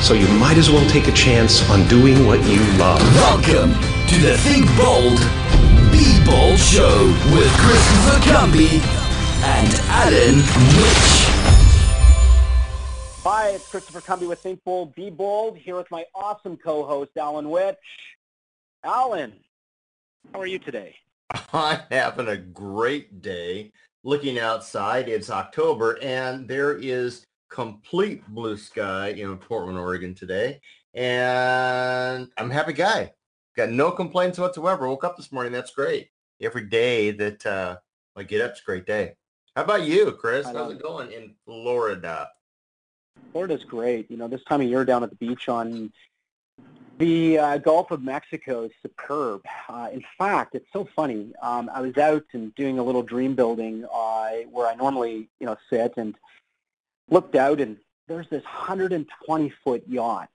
So you might as well take a chance on doing what you love. Welcome to the Think Bold, Be Bold Show with Christopher Cumby and Alan Rich. Hi, it's Christopher Cumby with Think Bold, Be Bold, here with my awesome co-host, Alan Rich. Alan, how are you today? I'm having a great day. Looking outside, it's October, and there is complete blue sky in Portland, Oregon today. And I'm a happy guy. Got no complaints whatsoever. Woke up this morning. That's great. Every day that uh, I get up, it's a great day. How about you, Chris? How's it going in Florida? Florida's great. You know, this time of year down at the beach on the uh, Gulf of Mexico is superb. Uh, in fact, it's so funny. Um, I was out and doing a little dream building uh, where I normally, you know, sit and looked out and there's this 120 foot yacht.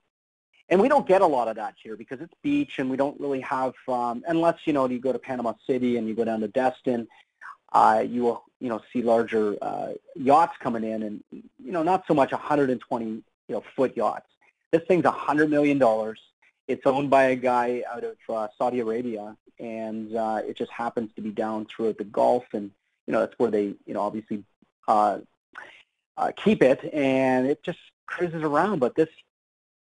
And we don't get a lot of that here because it's beach and we don't really have, um, unless, you know, you go to Panama City and you go down to Destin, uh, you will, you know, see larger uh, yachts coming in and, you know, not so much 120, you know, foot yachts. This thing's $100 million. It's owned by a guy out of uh, Saudi Arabia and uh, it just happens to be down throughout the Gulf and, you know, that's where they, you know, obviously uh, uh, keep it, and it just cruises around. But this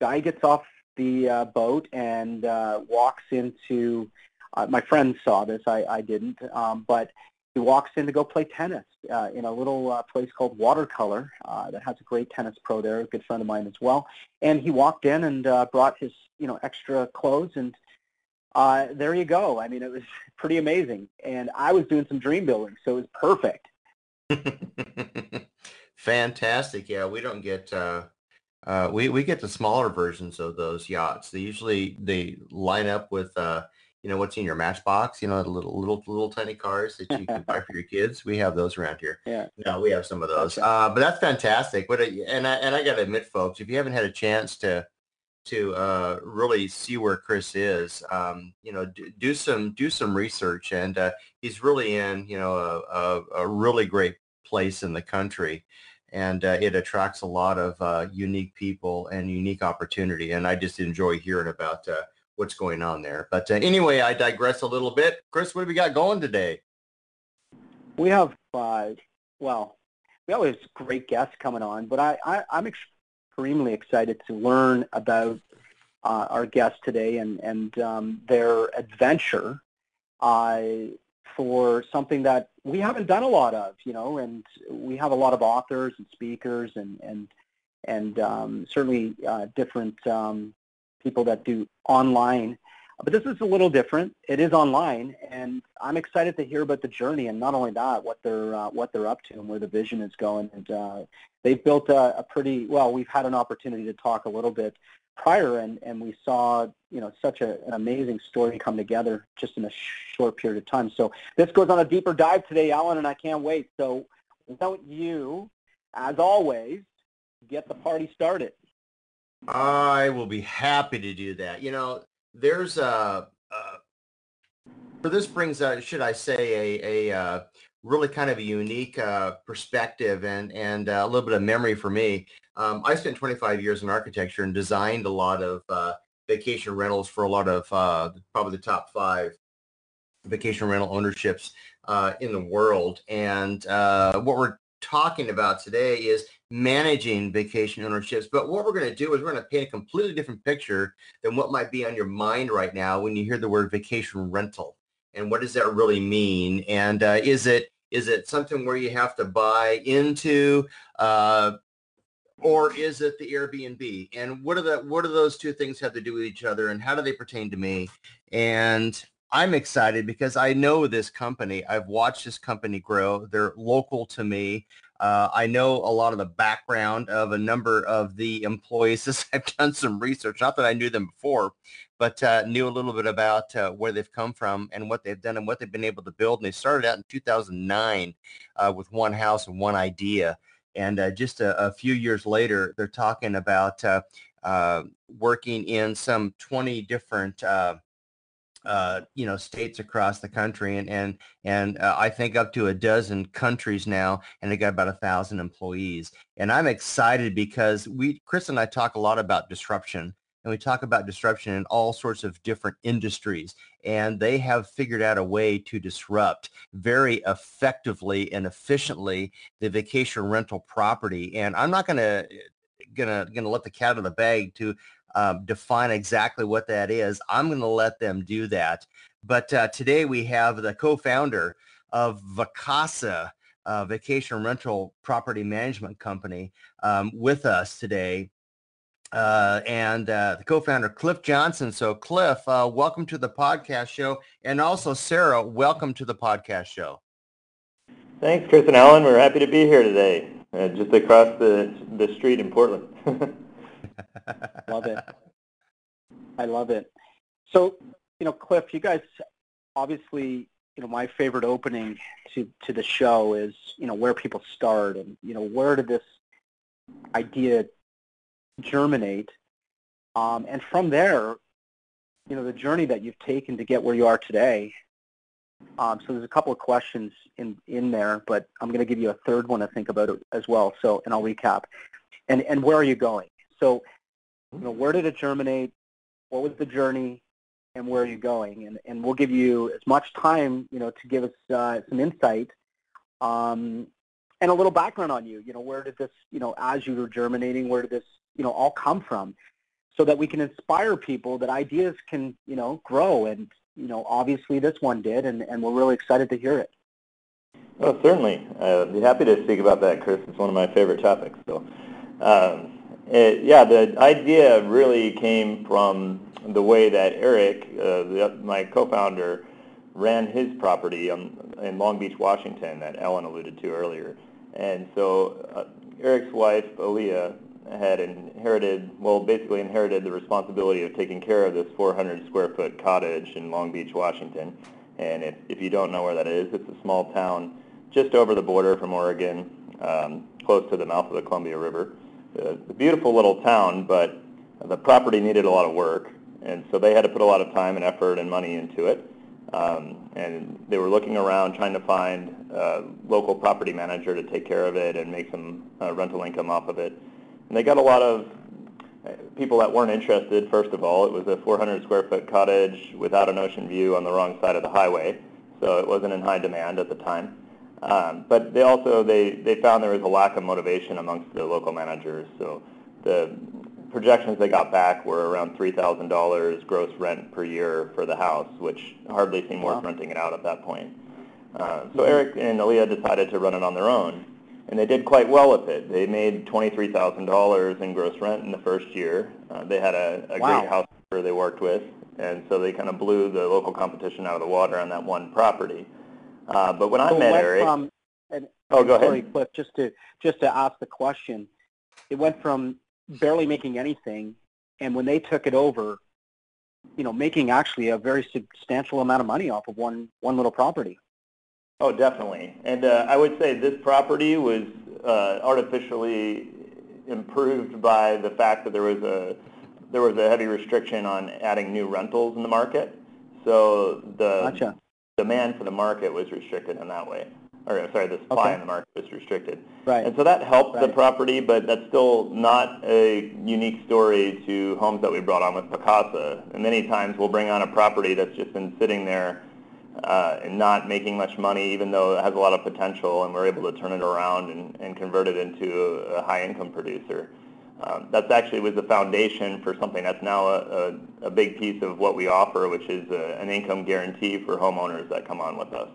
guy gets off the uh, boat and uh, walks into. Uh, my friend saw this. I, I didn't, um, but he walks in to go play tennis uh, in a little uh, place called Watercolor uh, that has a great tennis pro there, a good friend of mine as well. And he walked in and uh, brought his, you know, extra clothes, and uh, there you go. I mean, it was pretty amazing. And I was doing some dream building, so it was perfect. Fantastic. Yeah, we don't get uh, uh, we we get the smaller versions of those yachts. They usually they line up with uh, you know what's in your matchbox. You know, the little little little tiny cars that you can buy for your kids. We have those around here. Yeah. No, we have some of those. Uh, but that's fantastic. But and I and I got to admit, folks, if you haven't had a chance to to uh, really see where Chris is, um, you know, do, do, some do some research, and uh, he's really in you know a, a, a really great place in the country and uh, it attracts a lot of uh, unique people and unique opportunity. And I just enjoy hearing about uh, what's going on there. But uh, anyway, I digress a little bit. Chris, what have we got going today? We have, well, we always great guests coming on, but I, I, am extremely excited to learn about uh, our guests today and, and um, their adventure for something that we haven't done a lot of, you know, and we have a lot of authors and speakers and and and um, certainly uh, different um, people that do online. But this is a little different. It is online, and I'm excited to hear about the journey, and not only that, what they're uh, what they're up to and where the vision is going. And uh, they've built a, a pretty well. We've had an opportunity to talk a little bit prior, and, and we saw you know such a, an amazing story come together just in a short period of time. So this goes on a deeper dive today, Alan, and I can't wait. So don't you, as always, get the party started? I will be happy to do that. You know, there's a, a this brings, uh, should I say, a, a uh, really kind of a unique uh, perspective and, and uh, a little bit of memory for me. Um, I spent 25 years in architecture and designed a lot of uh, vacation rentals for a lot of uh, probably the top five vacation rental ownerships uh, in the world. And what we're talking about today is managing vacation ownerships. But what we're going to do is we're going to paint a completely different picture than what might be on your mind right now when you hear the word vacation rental. And what does that really mean? And uh, is it is it something where you have to buy into, uh, or is it the Airbnb? And what are the what do those two things have to do with each other? And how do they pertain to me? And I'm excited because I know this company. I've watched this company grow. They're local to me. Uh, I know a lot of the background of a number of the employees as I've done some research. Not that I knew them before, but uh, knew a little bit about uh, where they've come from and what they've done and what they've been able to build. And they started out in 2009 uh, with one house and one idea. And uh, just a, a, few years later, they're talking about uh, working in some 20 different uh, you know states across the country and and and uh, I think up to a dozen countries now and they got about a thousand employees. And I'm excited because we Chris and I talk a lot about disruption and we talk about disruption in all sorts of different industries and they have figured out a way to disrupt very effectively and efficiently the vacation rental property. And I'm not going to gonna gonna let the cat out of the bag to um, define exactly what that is. I'm going to let them do that. But uh, today we have the co-founder of Vacasa, uh, vacation rental property management company, um, with us today. Uh, and uh, the co-founder Cliff Johnson. So Cliff, uh, welcome to the podcast show, and also Sarah, welcome to the podcast show. Thanks, Chris and Alan. We're happy to be here today, uh, just across the the street in Portland. love it. I love it. So, you know, Cliff, you guys obviously, you know, my favorite opening to to the show is, you know, where people start and, you know, where did this idea germinate? Um, and from there, you know, the journey that you've taken to get where you are today. Um, so there's a couple of questions in, in there, but I'm going to give you a third one to think about as well. So, and I'll recap. And, and where are you going? So you know, where did it germinate? What was the journey? And where are you going? And, and we'll give you as much time, you know, to give us uh, some insight um, and a little background on you. You know, where did this, you know, as you were germinating, where did this, you know, all come from? So that we can inspire people that ideas can, you know, grow. And, you know, obviously this one did, and, and we're really excited to hear it. Oh, certainly. I'd be happy to speak about that, Chris. It's one of my favorite topics. So, um, it, yeah, the idea really came from the way that Eric, uh, the, my co-founder, ran his property um, in Long Beach, Washington, that Ellen alluded to earlier. And so uh, Eric's wife, Aaliyah, had inherited, well, basically inherited the responsibility of taking care of this 400 square foot cottage in Long Beach, Washington. And if, if you don't know where that is, it's a small town just over the border from Oregon, um, close to the mouth of the Columbia River a beautiful little town, but the property needed a lot of work, and so they had to put a lot of time and effort and money into it. Um, and they were looking around trying to find a local property manager to take care of it and make some uh, rental income off of it. And they got a lot of uh, people that weren't interested, first of all. It was a 400 square foot cottage without an ocean view on the wrong side of the highway, so it wasn't in high demand at the time. Um, but they also they, they found there was a lack of motivation amongst the local managers. So the projections they got back were around three thousand dollars gross rent per year for the house, which hardly seemed worth renting it out at that point. Uh, so mm-hmm. Eric and Aaliyah decided to run it on their own, and they did quite well with it. They made twenty-three thousand dollars in gross rent in the first year. Uh, they had a, a wow. great housekeeper they worked with, and so they kind of blew the local competition out of the water on that one property. Uh, but when I met Eric, from, and, oh, go sorry, ahead. Cliff, just to just to ask the question, it went from barely making anything, and when they took it over, you know, making actually a very substantial amount of money off of one one little property. Oh, definitely. And uh, I would say this property was uh, artificially improved by the fact that there was a there was a heavy restriction on adding new rentals in the market. So the gotcha demand for the market was restricted in that way. Or sorry, the supply Okay. in the market was restricted. Right. And so that helped the property, but that's still not a unique story to homes that we brought on with Vacasa. And many times we'll bring on a property that's just been sitting there uh, and not making much money, even though it has a lot of potential, and we're able to turn it around and, and convert it into a, a high-income producer. Um, that's actually was the foundation for something that's now a, a, a big piece of what we offer, which is a, an income guarantee for homeowners that come on with us.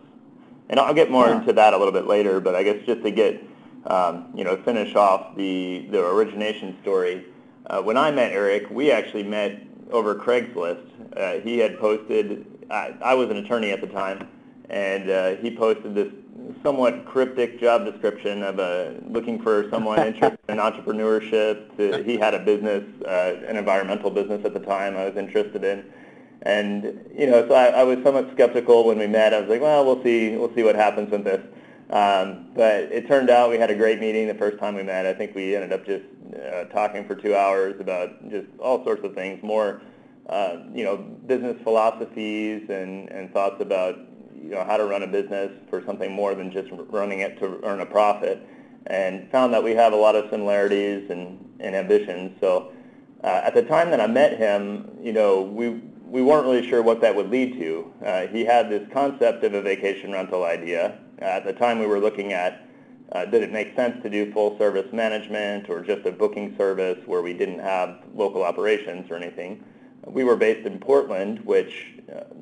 And I'll get more Yeah. into that a little bit later, but I guess just to get, um, you know, finish off the, the origination story, uh, when I met Eric, we actually met over Craigslist. Uh, he had posted, I, I was an attorney at the time, and uh, he posted this somewhat cryptic job description of uh, looking for someone interested in entrepreneurship. To, he had a business, uh, an environmental business at the time I was interested in. And you know, so I, I was somewhat skeptical when we met. I was like, well, we'll see, we'll see what happens with this. Um, but it turned out we had a great meeting the first time we met. I think we ended up just uh, talking for two hours about just all sorts of things, more uh, you know, business philosophies and, and thoughts about you know how to run a business for something more than just running it to earn a profit. And found that we have a lot of similarities and, and ambitions. So uh, at the time that I met him, you know, we we weren't really sure what that would lead to. Uh, he had this concept of a vacation rental idea. Uh, at the time, we were looking at uh, did it make sense to do full service management or just a booking service where we didn't have local operations or anything. We were based in Portland, which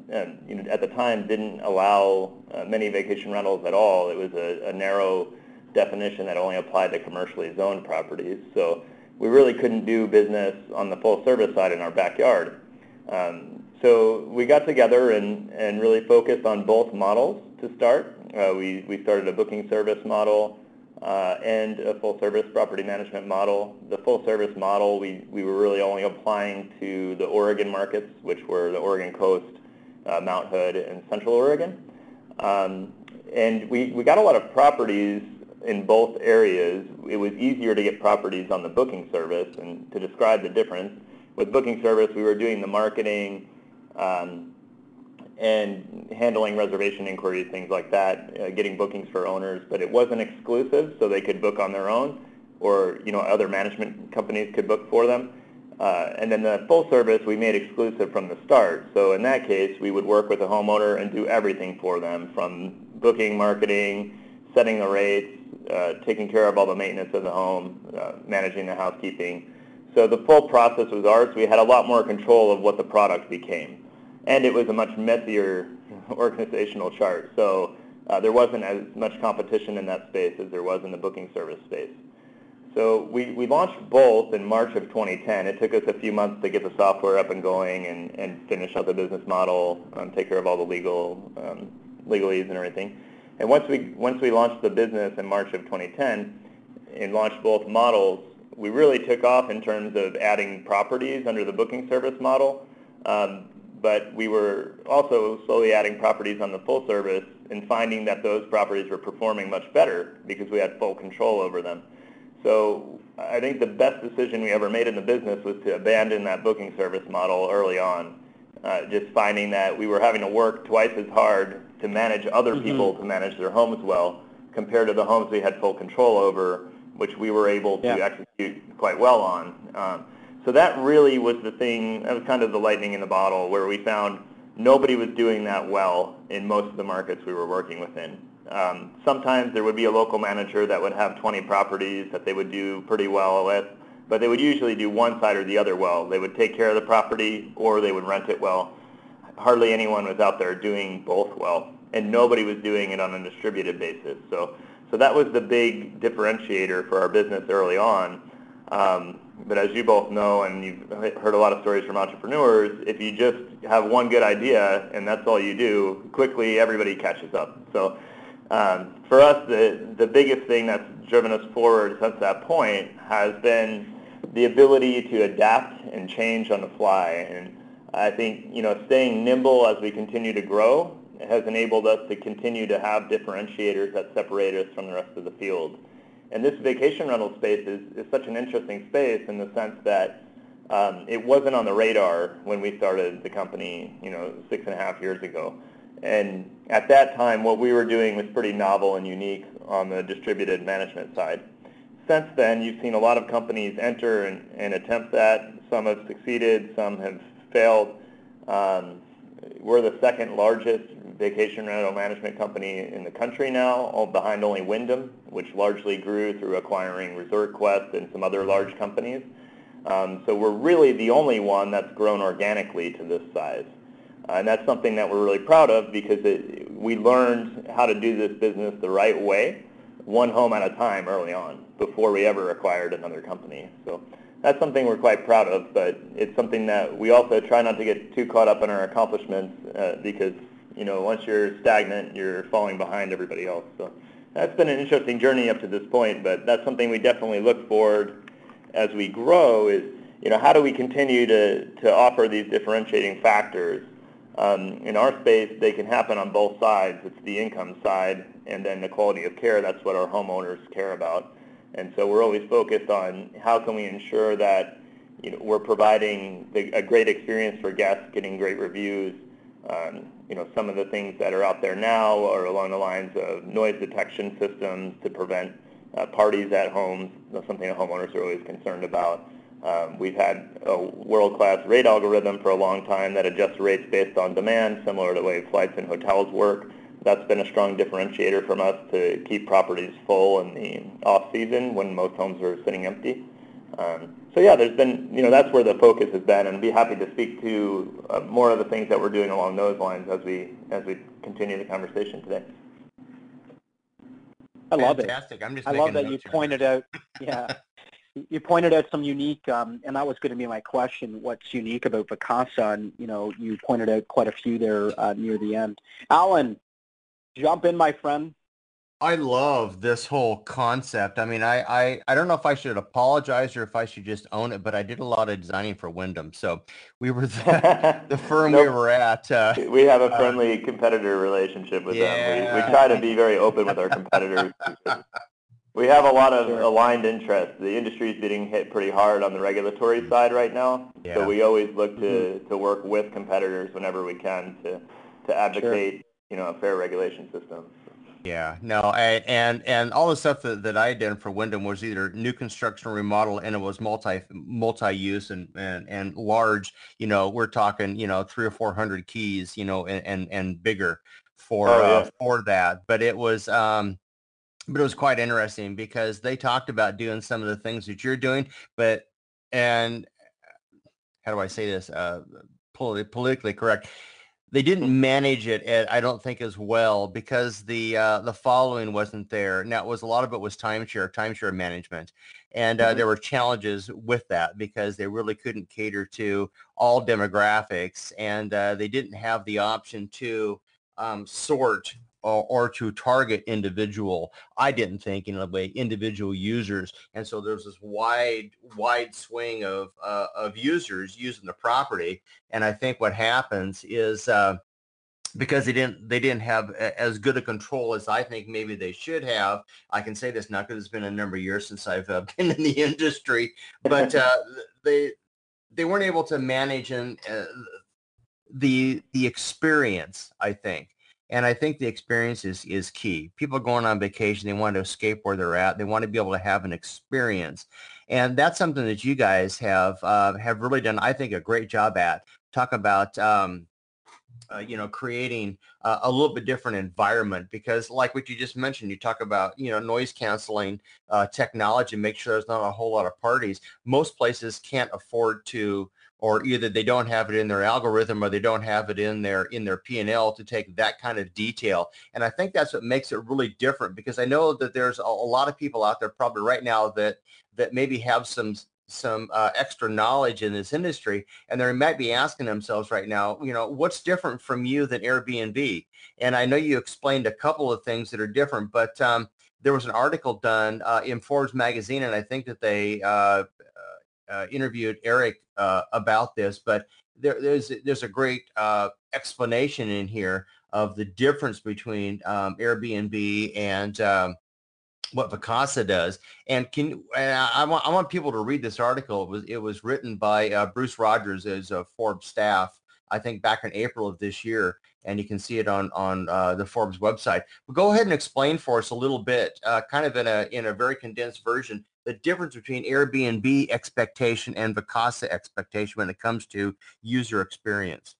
and, you know, at the time didn't allow uh, many vacation rentals at all. It was a, a narrow definition that only applied to commercially zoned properties. So we really couldn't do business on the full service side in our backyard. Um, so we got together and, and really focused on both models to start. Uh, we, we started a booking service model uh, and a full service property management model. The full service model, we, we were really only applying to the Oregon markets, which were the Oregon coast, uh, Mount Hood, and Central Oregon. Um, and we, we got a lot of properties in both areas. It was easier to get properties on the booking service, and to describe the difference, with booking service, we were doing the marketing um, and handling reservation inquiries, things like that, uh, getting bookings for owners, but it wasn't exclusive, so they could book on their own, or you know other management companies could book for them. Uh, and then the full service we made exclusive from the start. So in that case, we would work with a homeowner and do everything for them, from booking, marketing, setting the rates, uh, taking care of all the maintenance of the home, uh, managing the housekeeping. So the full process was ours. We had a lot more control of what the product became. And it was a much messier organizational chart. So uh, there wasn't as much competition in that space as there was in the booking service space. So we, we launched both in March of 2010. It took us a few months to get the software up and going and, and finish out the business model, um, take care of all the legal um, legalese and everything. And once we once we launched the business in March of 2010 and launched both models, we really took off in terms of adding properties under the booking service model. Um, but we were also slowly adding properties on the full service and finding that those properties were performing much better because we had full control over them. So I think the best decision we ever made in the business was to abandon that booking service model early on. Uh, just finding that we were having to work twice as hard to manage other Mhm. people to manage their homes well compared to the homes we had full control over, which we were able to Yeah. execute quite well on. Um, so that really was the thing, that was kind of the lightning in the bottle where we found nobody was doing that well in most of the markets we were working within. Um, sometimes there would be a local manager that would have 20 properties that they would do pretty well with, but they would usually do one side or the other well. They would take care of the property or they would rent it well. Hardly anyone was out there doing both well, and nobody was doing it on a distributed basis. So, so that was the big differentiator for our business early on. Um, but as you both know, and you've heard a lot of stories from entrepreneurs, if you just have one good idea and that's all you do, quickly everybody catches up. So um, for us, the, the biggest thing that's driven us forward since that point has been the ability to adapt and change on the fly. And I think, you know, staying nimble as we continue to grow has enabled us to continue to have differentiators that separate us from the rest of the field. And this vacation rental space is, is such an interesting space in the sense that um, it wasn't on the radar when we started the company, you know, six and a half years ago. And at that time, what we were doing was pretty novel and unique on the distributed management side. Since then, you've seen a lot of companies enter and, and attempt that. Some have succeeded, some have failed. Um, we're the second largest vacation rental management company in the country now, behind only Wyndham, which largely grew through acquiring ResortQuest and some other large companies. Um, so we're really the only one that's grown organically to this size. And that's something that we're really proud of because it, we learned how to do this business the right way, one home at a time early on, before we ever acquired another company. So that's something we're quite proud of, but it's something that we also try not to get too caught up in our accomplishments uh, because, you know, once you're stagnant, you're falling behind everybody else. So that's been an interesting journey up to this point, but that's something we definitely look forward as we grow is, you know, how do we continue to, to offer these differentiating factors? Um, in our space, they can happen on both sides. It's the income side and then the quality of care. That's what our homeowners care about. And so we're always focused on how can we ensure that you know, we're providing the, a great experience for guests, getting great reviews. Um, you know, some of the things that are out there now are along the lines of noise detection systems to prevent uh, parties at homes, That's something that homeowners are always concerned about. Um, we've had a world-class rate algorithm for a long time that adjusts rates based on demand, similar to the way flights and hotels work that's been a strong differentiator from us to keep properties full in the off season when most homes are sitting empty. Um, so yeah, there's been, you know, that's where the focus has been, and I'd be happy to speak to uh, more of the things that we're doing along those lines as we as we continue the conversation today. I love Fantastic. it. I'm just I love that you pointed out. Yeah, you pointed out some unique, um, and that was going to be my question. What's unique about Vacasa? And you know, you pointed out quite a few there uh, near the end. Alan, jump in, my friend. I love this whole concept. I mean, I, I, I don't know if I should apologize or if I should just own it, but I did a lot of designing for Wyndham. So we were the, the firm nope. we were at. Uh, we have a uh, friendly uh, competitor relationship with yeah. them. We, we try to be very open with our competitors. we have a lot of sure. aligned interests. The industry is getting hit pretty hard on the regulatory side right now. Yeah. So we always look to, mm-hmm. to work with competitors whenever we can to, to advocate sure you know, a fair regulation system. Yeah, no, I, and and all the stuff that, that I did for Wyndham was either new construction or remodel, and it was multi multi use and, and and large. You know, we're talking you know three or four hundred keys, you know, and and, and bigger for oh, yeah. uh, for that. But it was um, but it was quite interesting because they talked about doing some of the things that you're doing, but and how do I say this? Uh, politically correct they didn't manage it at, I don't think as well because the uh, the following wasn't there. Now it was a lot of it was timeshare, timeshare management, and uh, mm-hmm. there were challenges with that because they really couldn't cater to all demographics, and uh, they didn't have the option to um, sort or, or, to target individual, I didn't think in a way, individual users. And so there's this wide, wide swing of, uh, of users using the property. And I think what happens is uh, because they didn't, they didn't have as good a control as I think maybe they should have. I can say this now because it's been a number of years since I've uh, been in the industry, but uh, they, they weren't able to manage and uh, the, the experience, I think and I think the experience is, is key. People going on vacation, they want to escape where they're at. They want to be able to have an experience. And that's something that you guys have uh, have really done, I think, a great job at. Talk about, um, uh, you know, creating uh, a little bit different environment because like what you just mentioned, you talk about, you know, noise canceling uh, technology, make sure there's not a whole lot of parties. Most places can't afford to or either they don't have it in their algorithm or they don't have it in their in their P&L to take that kind of detail. And I think that's what makes it really different because I know that there's a, a lot of people out there probably right now that that maybe have some some uh, extra knowledge in this industry and they might be asking themselves right now, you know, what's different from you than Airbnb? And I know you explained a couple of things that are different, but um, there was an article done uh, in Forbes magazine, and I think that they uh, uh, interviewed Eric uh, about this, but there, there's there's a great uh, explanation in here of the difference between um, Airbnb and um, what Vacasa does. And can and I, want I want people to read this article. It was it was written by uh, Bruce Rogers as a Forbes staff. I think back in April of this year, and you can see it on on uh, the Forbes website. But go ahead and explain for us a little bit, uh, kind of in a in a very condensed version, the difference between Airbnb expectation and Vacasa expectation when it comes to user experience.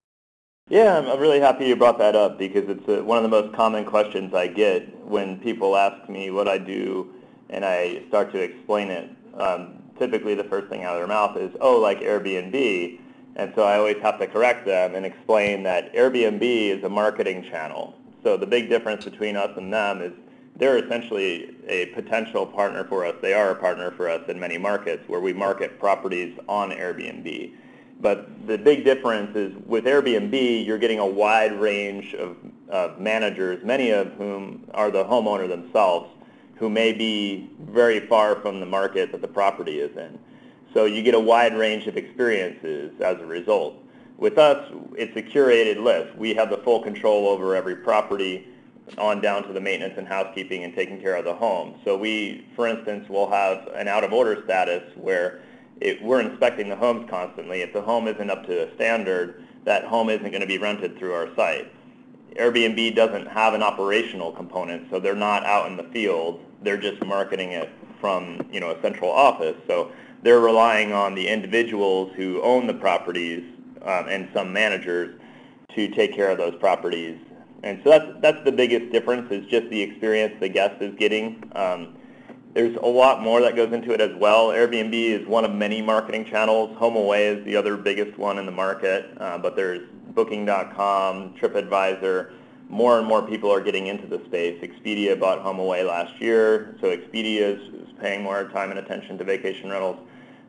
Yeah, I'm really happy you brought that up because it's a, one of the most common questions I get when people ask me what I do and I start to explain it. Um, typically the first thing out of their mouth is, oh, like Airbnb. And so I always have to correct them and explain that Airbnb is a marketing channel. So the big difference between us and them is they're essentially a potential partner for us. They are a partner for us in many markets where we market properties on Airbnb. But the big difference is with Airbnb, you're getting a wide range of, of managers, many of whom are the homeowner themselves, who may be very far from the market that the property is in. So you get a wide range of experiences as a result. With us, it's a curated list. We have the full control over every property on down to the maintenance and housekeeping and taking care of the home. So we, for instance, will have an out-of-order status where it, we're inspecting the homes constantly. If the home isn't up to a standard, that home isn't going to be rented through our site. Airbnb doesn't have an operational component, so they're not out in the field. They're just marketing it from you know a central office. So they're relying on the individuals who own the properties um, and some managers to take care of those properties. And so that's that's the biggest difference is just the experience the guest is getting. Um, there's a lot more that goes into it as well. Airbnb is one of many marketing channels. HomeAway is the other biggest one in the market, uh, but there's Booking.com, TripAdvisor. More and more people are getting into the space. Expedia bought HomeAway last year, so Expedia is, is paying more time and attention to vacation rentals.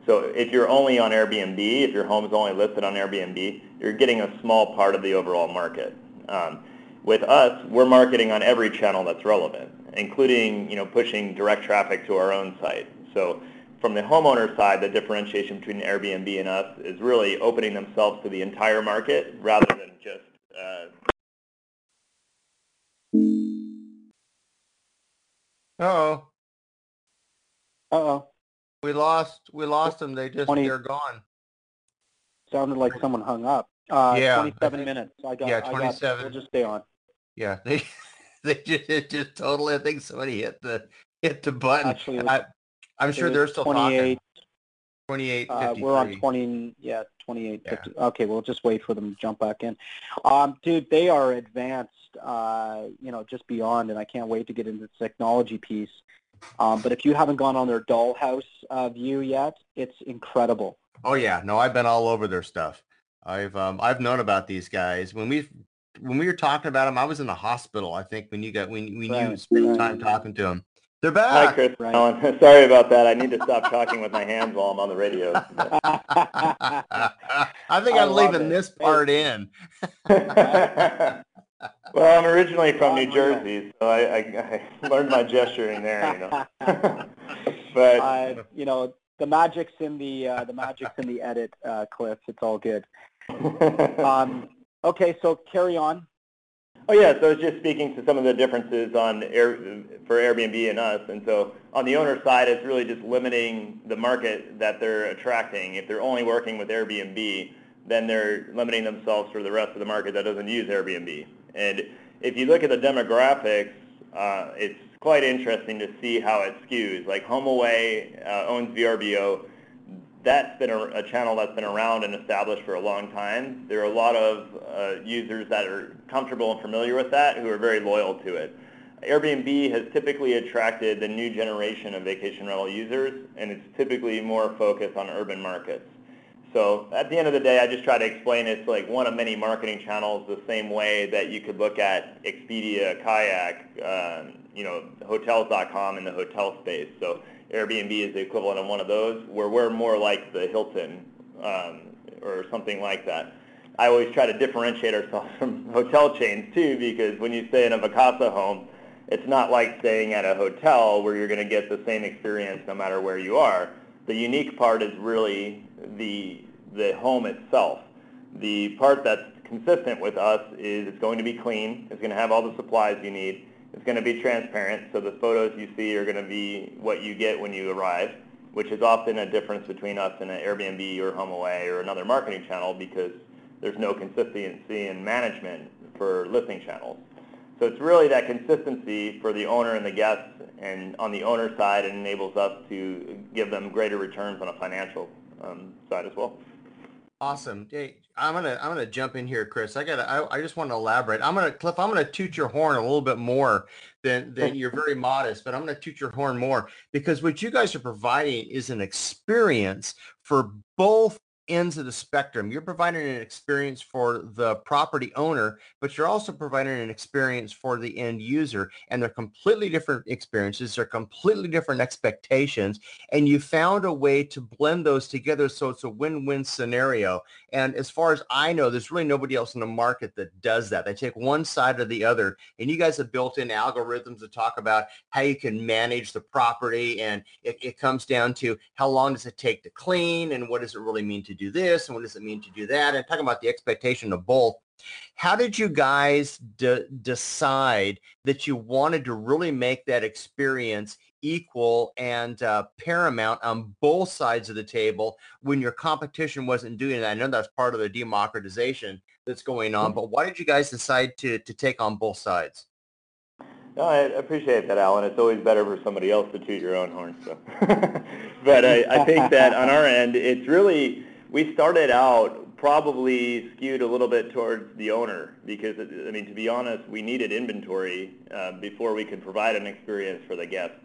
So if you're only on Airbnb, if your home is only listed on Airbnb, you're getting a small part of the overall market. Um, with us, we're marketing on every channel that's relevant including you know pushing direct traffic to our own site. So from the homeowner side, the differentiation between Airbnb and us is really opening themselves to the entire market rather than just. Uh... oh. Uh oh. We lost. We lost them. They just 20, they're gone. Sounded like someone hung up. Uh, yeah. 27 minutes. I got. Yeah, 27. I got, we'll just stay on. Yeah. They. they just it just totally. I think somebody hit the hit the button. Actually, I, am sure they're still 28, talking. 28, uh, we're on 20, yeah, 28, yeah. 50. Okay, we'll just wait for them to jump back in. Um, dude, they are advanced, uh, you know, just beyond, and I can't wait to get into the technology piece. Um, but if you haven't gone on their dollhouse uh, view yet, it's incredible. Oh yeah, no, I've been all over their stuff. I've um, I've known about these guys when we when we were talking about him, I was in the hospital. I think when you got when when right, you spent right. time talking to him. They're back. Hi, Chris. Right. Alan. Sorry about that. I need to stop talking with my hands while I'm on the radio. I think I am leaving it. this part in. well, I'm originally from New Jersey, so I, I, I learned my gesturing there. You know, but uh, you know the magic's in the uh, the magic's in the edit, uh, Cliff. It's all good. Um, Okay, so carry on. Oh yeah, so I was just speaking to some of the differences on Air, for Airbnb and us. And so on the owner side, it's really just limiting the market that they're attracting. If they're only working with Airbnb, then they're limiting themselves for the rest of the market that doesn't use Airbnb. And if you look at the demographics, uh, it's quite interesting to see how it skews. Like HomeAway uh, owns VRBO that's been a, a, channel that's been around and established for a long time. There are a lot of uh, users that are comfortable and familiar with that who are very loyal to it. Airbnb has typically attracted the new generation of vacation rental users, and it's typically more focused on urban markets. So at the end of the day, I just try to explain it's like one of many marketing channels the same way that you could look at Expedia, Kayak, um, you know, Hotels.com in the hotel space. So Airbnb is the equivalent of one of those, where we're more like the Hilton um, or something like that. I always try to differentiate ourselves from hotel chains too, because when you stay in a Vacasa home, it's not like staying at a hotel where you're going to get the same experience no matter where you are. The unique part is really the the home itself. The part that's consistent with us is it's going to be clean. It's going to have all the supplies you need. It's going to be transparent, so the photos you see are going to be what you get when you arrive, which is often a difference between us and an Airbnb or HomeAway or another marketing channel because there's no consistency in management for listing channels. So it's really that consistency for the owner and the guests, and on the owner side, it enables us to give them greater returns on a financial um, side as well. Awesome. Hey, I'm gonna I'm gonna jump in here, Chris. I gotta I, I just want to elaborate. I'm gonna Cliff. I'm gonna toot your horn a little bit more than oh. than you're very modest, but I'm gonna toot your horn more because what you guys are providing is an experience for both ends of the spectrum. You're providing an experience for the property owner, but you're also providing an experience for the end user. And they're completely different experiences. They're completely different expectations. And you found a way to blend those together so it's a win-win scenario. And as far as I know, there's really nobody else in the market that does that. They take one side or the other. And you guys have built in algorithms to talk about how you can manage the property. And it, it comes down to how long does it take to clean and what does it really mean to do this and what does it mean to do that? And talking about the expectation of both. How did you guys de- decide that you wanted to really make that experience equal and uh, paramount on both sides of the table when your competition wasn't doing that? I know that's part of the democratization that's going on, but why did you guys decide to, to take on both sides? No, I appreciate that, Alan. It's always better for somebody else to toot your own horn. So. but I, I think that on our end, it's really we started out probably skewed a little bit towards the owner because, I mean, to be honest, we needed inventory uh, before we could provide an experience for the guests.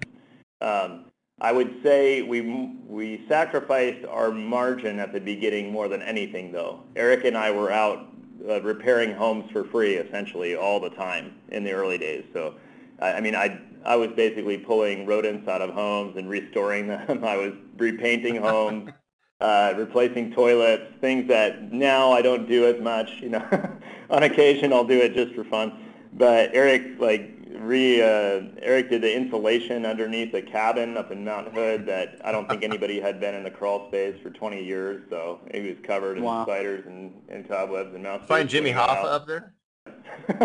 Um, I would say we we sacrificed our margin at the beginning more than anything, though. Eric and I were out uh, repairing homes for free essentially all the time in the early days. So, I, I mean, I I was basically pulling rodents out of homes and restoring them. I was repainting homes uh, replacing toilets, things that now I don't do as much. You know, on occasion I'll do it just for fun. But Eric, like, re uh, Eric did the insulation underneath a cabin up in Mount Hood that I don't think anybody had been in the crawl space for 20 years. So it was covered in wow. spiders and, and cobwebs and mouse. Find Jimmy Hoffa up there.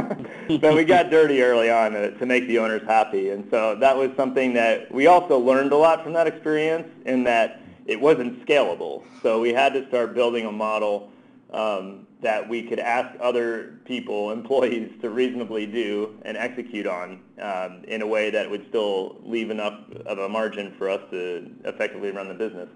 but we got dirty early on to, to make the owners happy, and so that was something that we also learned a lot from that experience. In that it wasn't scalable. So we had to start building a model um, that we could ask other people, employees, to reasonably do and execute on um, in a way that would still leave enough of a margin for us to effectively run the business.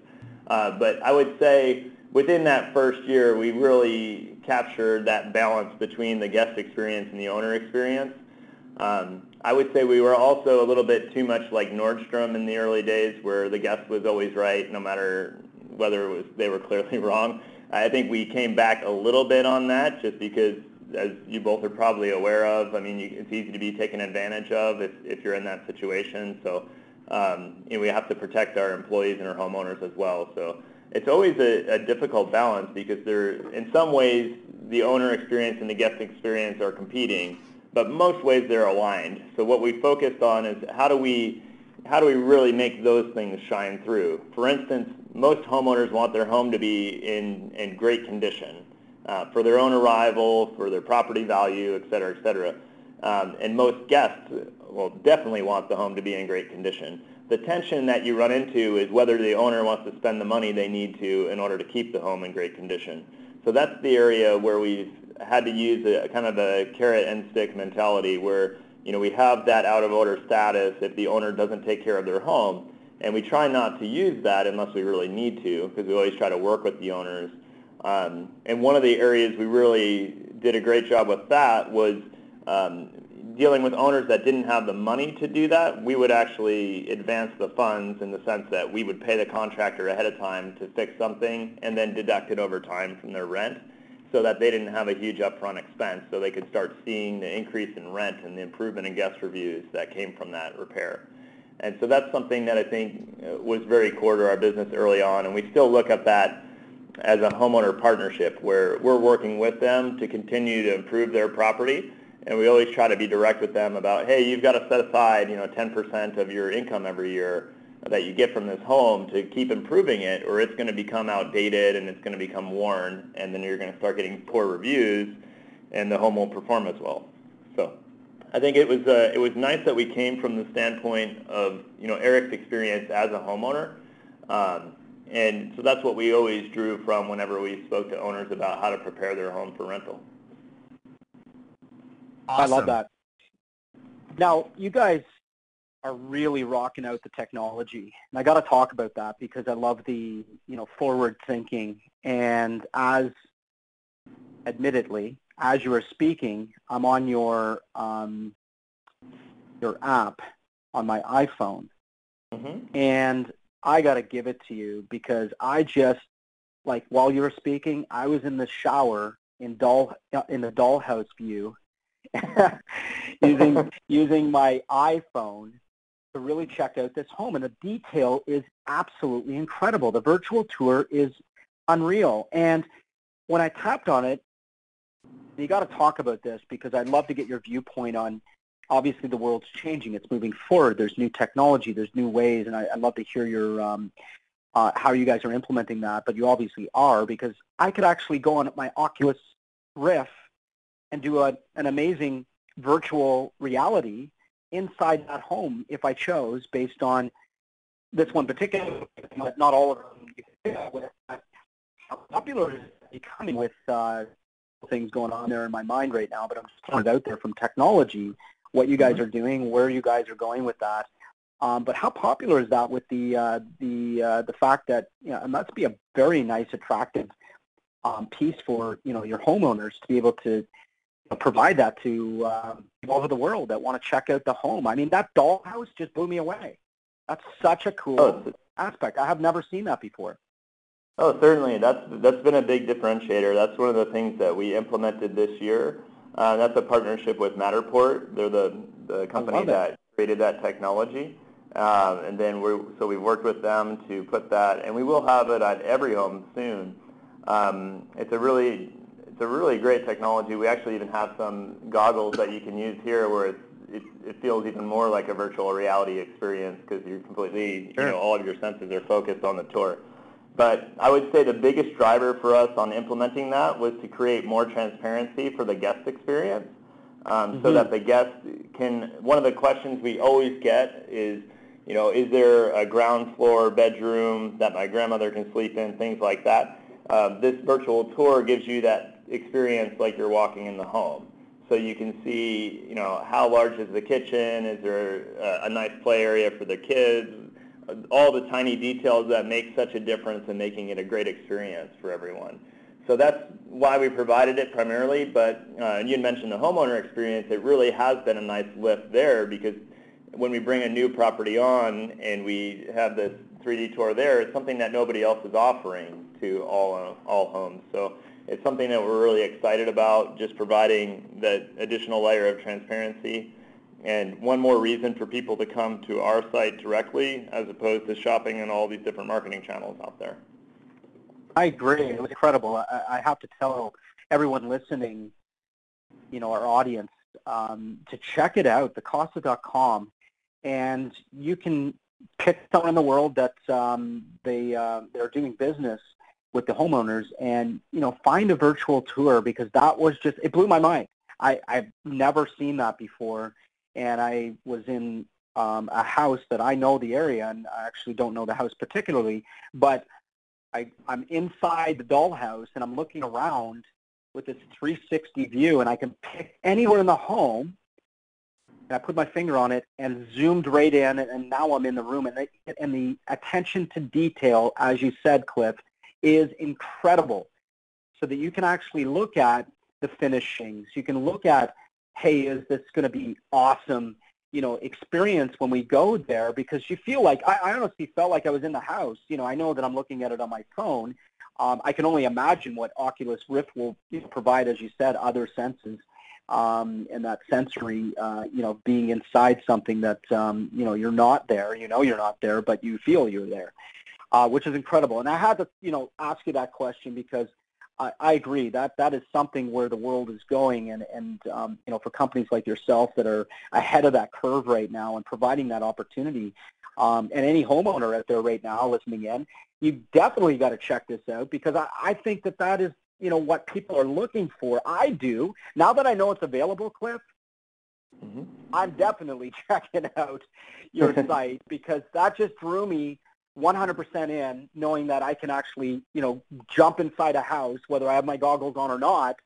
Uh, but I would say within that first year, we really captured that balance between the guest experience and the owner experience. Um, I would say we were also a little bit too much like Nordstrom in the early days where the guest was always right no matter whether it was they were clearly wrong. I think we came back a little bit on that just because as you both are probably aware of, I mean, you, it's easy to be taken advantage of if, if you're in that situation. So um, you know, we have to protect our employees and our homeowners as well. So it's always a, a difficult balance because there, in some ways, the owner experience and the guest experience are competing but most ways they're aligned. So what we focused on is how do we how do we really make those things shine through? For instance, most homeowners want their home to be in, in great condition uh, for their own arrival, for their property value, et cetera, et cetera. Um, and most guests will definitely want the home to be in great condition. The tension that you run into is whether the owner wants to spend the money they need to in order to keep the home in great condition. So that's the area where we've had to use a kind of a carrot and stick mentality where you know we have that out of order status if the owner doesn't take care of their home, and we try not to use that unless we really need to because we always try to work with the owners. Um, and one of the areas we really did a great job with that was um, dealing with owners that didn't have the money to do that. We would actually advance the funds in the sense that we would pay the contractor ahead of time to fix something and then deduct it over time from their rent so that they didn't have a huge upfront expense so they could start seeing the increase in rent and the improvement in guest reviews that came from that repair. And so that's something that I think uh, was very core to our business early on, and we still look at that as a homeowner partnership where we're working with them to continue to improve their property, and we always try to be direct with them about, hey, you've got to set aside, you know, 10% of your income every year that you get from this home to keep improving it or it's going to become outdated and it's going to become worn and then you're going to start getting poor reviews and the home won't perform as well. So I think it was uh, it was nice that we came from the standpoint of you know Eric's experience as a homeowner, um, and so that's what we always drew from whenever we spoke to owners about how to prepare their home for rental. Awesome. I love that. Now, you guys are really rocking out the technology. And I got to talk about that because I love the, you know, forward thinking. And as, admittedly, as you are speaking, I'm on your, um, your app on my iPhone. Mm-hmm. And I got to give it to you because I just, like, while you were speaking, I was in the shower in doll in the dollhouse view using using my iPhone to really check out this home. And the detail is absolutely incredible. The virtual tour is unreal. And when I tapped on it, you got to talk about this because I'd love to get your viewpoint on. Obviously, the world's changing; it's moving forward. There's new technology, there's new ways, and I, would love to hear your um, uh, how you guys are implementing that. But you obviously are because I could actually go on my Oculus Rift and do a, an amazing virtual reality inside that home if I chose based on this one particular, but not all of them. How popular is becoming with uh, things going on there in my mind right now, but I'm just throwing it out there from technology, what you guys mm-hmm. are doing, where you guys are going with that. Um, but how popular is that with the uh, the uh, the fact that you know, it must be a very nice, attractive um, piece for you know your homeowners to be able to provide that to uh, all over the world that want to check out the home. I mean, that dollhouse just blew me away. That's such a cool oh, aspect. I have never seen that before. Oh, certainly. That's that's been a big differentiator. That's one of the things that we implemented this year. Uh, that's a partnership with Matterport. They're the, the company that created that technology. Um, and then we so we've worked with them to put that, and we will have it at every home soon. Um, it's a really it's a really great technology. We actually even have some goggles that you can use here where it's, it, it feels even more like a virtual reality experience because you're completely, sure. you know, all of your senses are focused on the tour. But I would say the biggest driver for us on implementing that was to create more transparency for the guest experience um, mm-hmm. so that the guest can, one of the questions we always get is, you know, is there a ground floor bedroom that my grandmother can sleep in, things like that. Um, this virtual tour gives you that experience like you're walking in the home. So you can see, you know, how large is the kitchen? Is there a, a nice play area for the kids? All the tiny details that make such a difference in making it a great experience for everyone. So that's why we provided it primarily, but uh, you mentioned the homeowner experience. It really has been a nice lift there because when we bring a new property on and we have this 3D tour there, it's something that nobody else is offering to all, all homes. So it's something that we're really excited about, just providing that additional layer of transparency and one more reason for people to come to our site directly as opposed to shopping in all these different marketing channels out there. I agree. It was incredible. I, I have to tell everyone listening, you know, our audience, um, to check it out, vacasa.com, and you can pick someone in the world that um, they uh, they're doing business with the homeowners and you know find a virtual tour because that was just it blew my mind. I I've never seen that before, and I was in um, a house that I know the area and I actually don't know the house particularly, but I I'm inside the dollhouse and I'm looking around with this 360 view and I can pick anywhere in the home and I put my finger on it and zoomed right in, and now I'm in the room. And, and the attention to detail, as you said, Cliff, is incredible so that you can actually look at the finishings. You can look at, hey, is this going to be awesome, you know, experience when we go there? Because you feel like, I, I honestly felt like I was in the house. You know, I know that I'm looking at it on my phone. Um, I can only imagine what Oculus Rift will you know, provide, as you said, other senses. Um, and that sensory, uh, you know, being inside something that, um, you know, you're not there, you know you're not there, but you feel you're there uh, which is incredible. And I had to, you know, ask you that question because I, I agree that that is something where the world is going, and and um, you know, for companies like yourself that are ahead of that curve right now and providing that opportunity, um, and any homeowner out there right now listening in, you definitely got to check this out because I, I think that that is you know what people are looking for. I do now that I know it's available, Cliff. Mm-hmm. I'm definitely checking out your site because that just drew me 100% in, knowing that I can actually, you know, jump inside a house, whether I have my goggles on or not,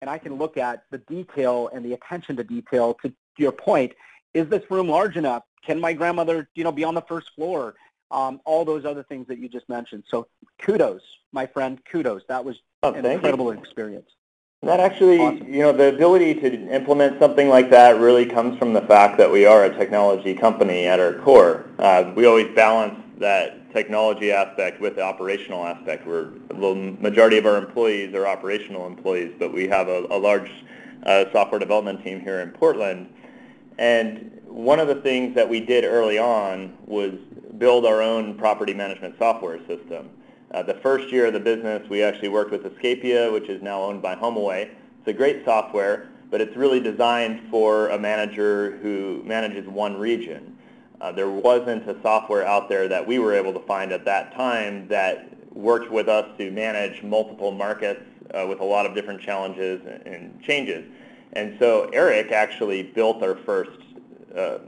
and I can look at the detail and the attention to detail. To your point, is this room large enough? Can my grandmother, you know, be on the first floor? Um, all those other things that you just mentioned. So kudos, my friend, kudos. That was oh, an incredible you. experience. That actually, awesome. you know, the ability to implement something like that really comes from the fact that we are a technology company at our core. Uh, we always balance that technology aspect with the operational aspect. We're the majority of our employees are operational employees, but we have a, a large uh, software development team here in Portland. And one of the things that we did early on was build our own property management software system. Uh, the first year of the business, we actually worked with Escapia, which is now owned by HomeAway. It's a great software, but it's really designed for a manager who manages one region. Uh, there wasn't a software out there that we were able to find at that time that worked with us to manage multiple markets uh, with a lot of different challenges and changes. And so Eric actually built our first uh,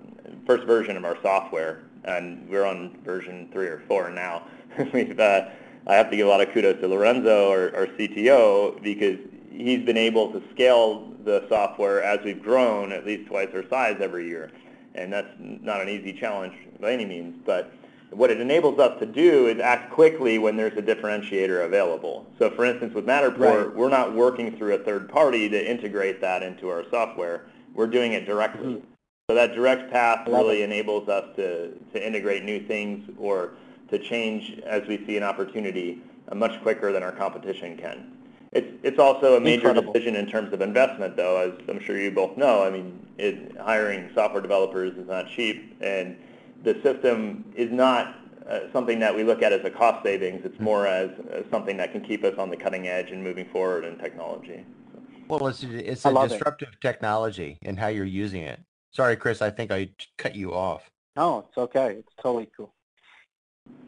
first version of our software, and we're on version three or four now. We've, uh, I have to give a lot of kudos to Lorenzo, our, our CTO, because he's been able to scale the software as we've grown at least twice our size every year and that's not an easy challenge by any means. But what it enables us to do is act quickly when there's a differentiator available. So for instance, with Matterport, right. we're not working through a third party to integrate that into our software. We're doing it directly. Mm-hmm. So that direct path really it. enables us to, to integrate new things or to change as we see an opportunity uh, much quicker than our competition can. It's it's also a major Incredible. decision in terms of investment, though, as I'm sure you both know. I mean, it, hiring software developers is not cheap, and the system is not uh, something that we look at as a cost savings. It's more as, as, something that can keep us on the cutting edge and moving forward in technology. Well, it's it's a disruptive it. technology and how you're using it. Sorry, Chris, I think I cut you off. No, it's okay. It's totally cool.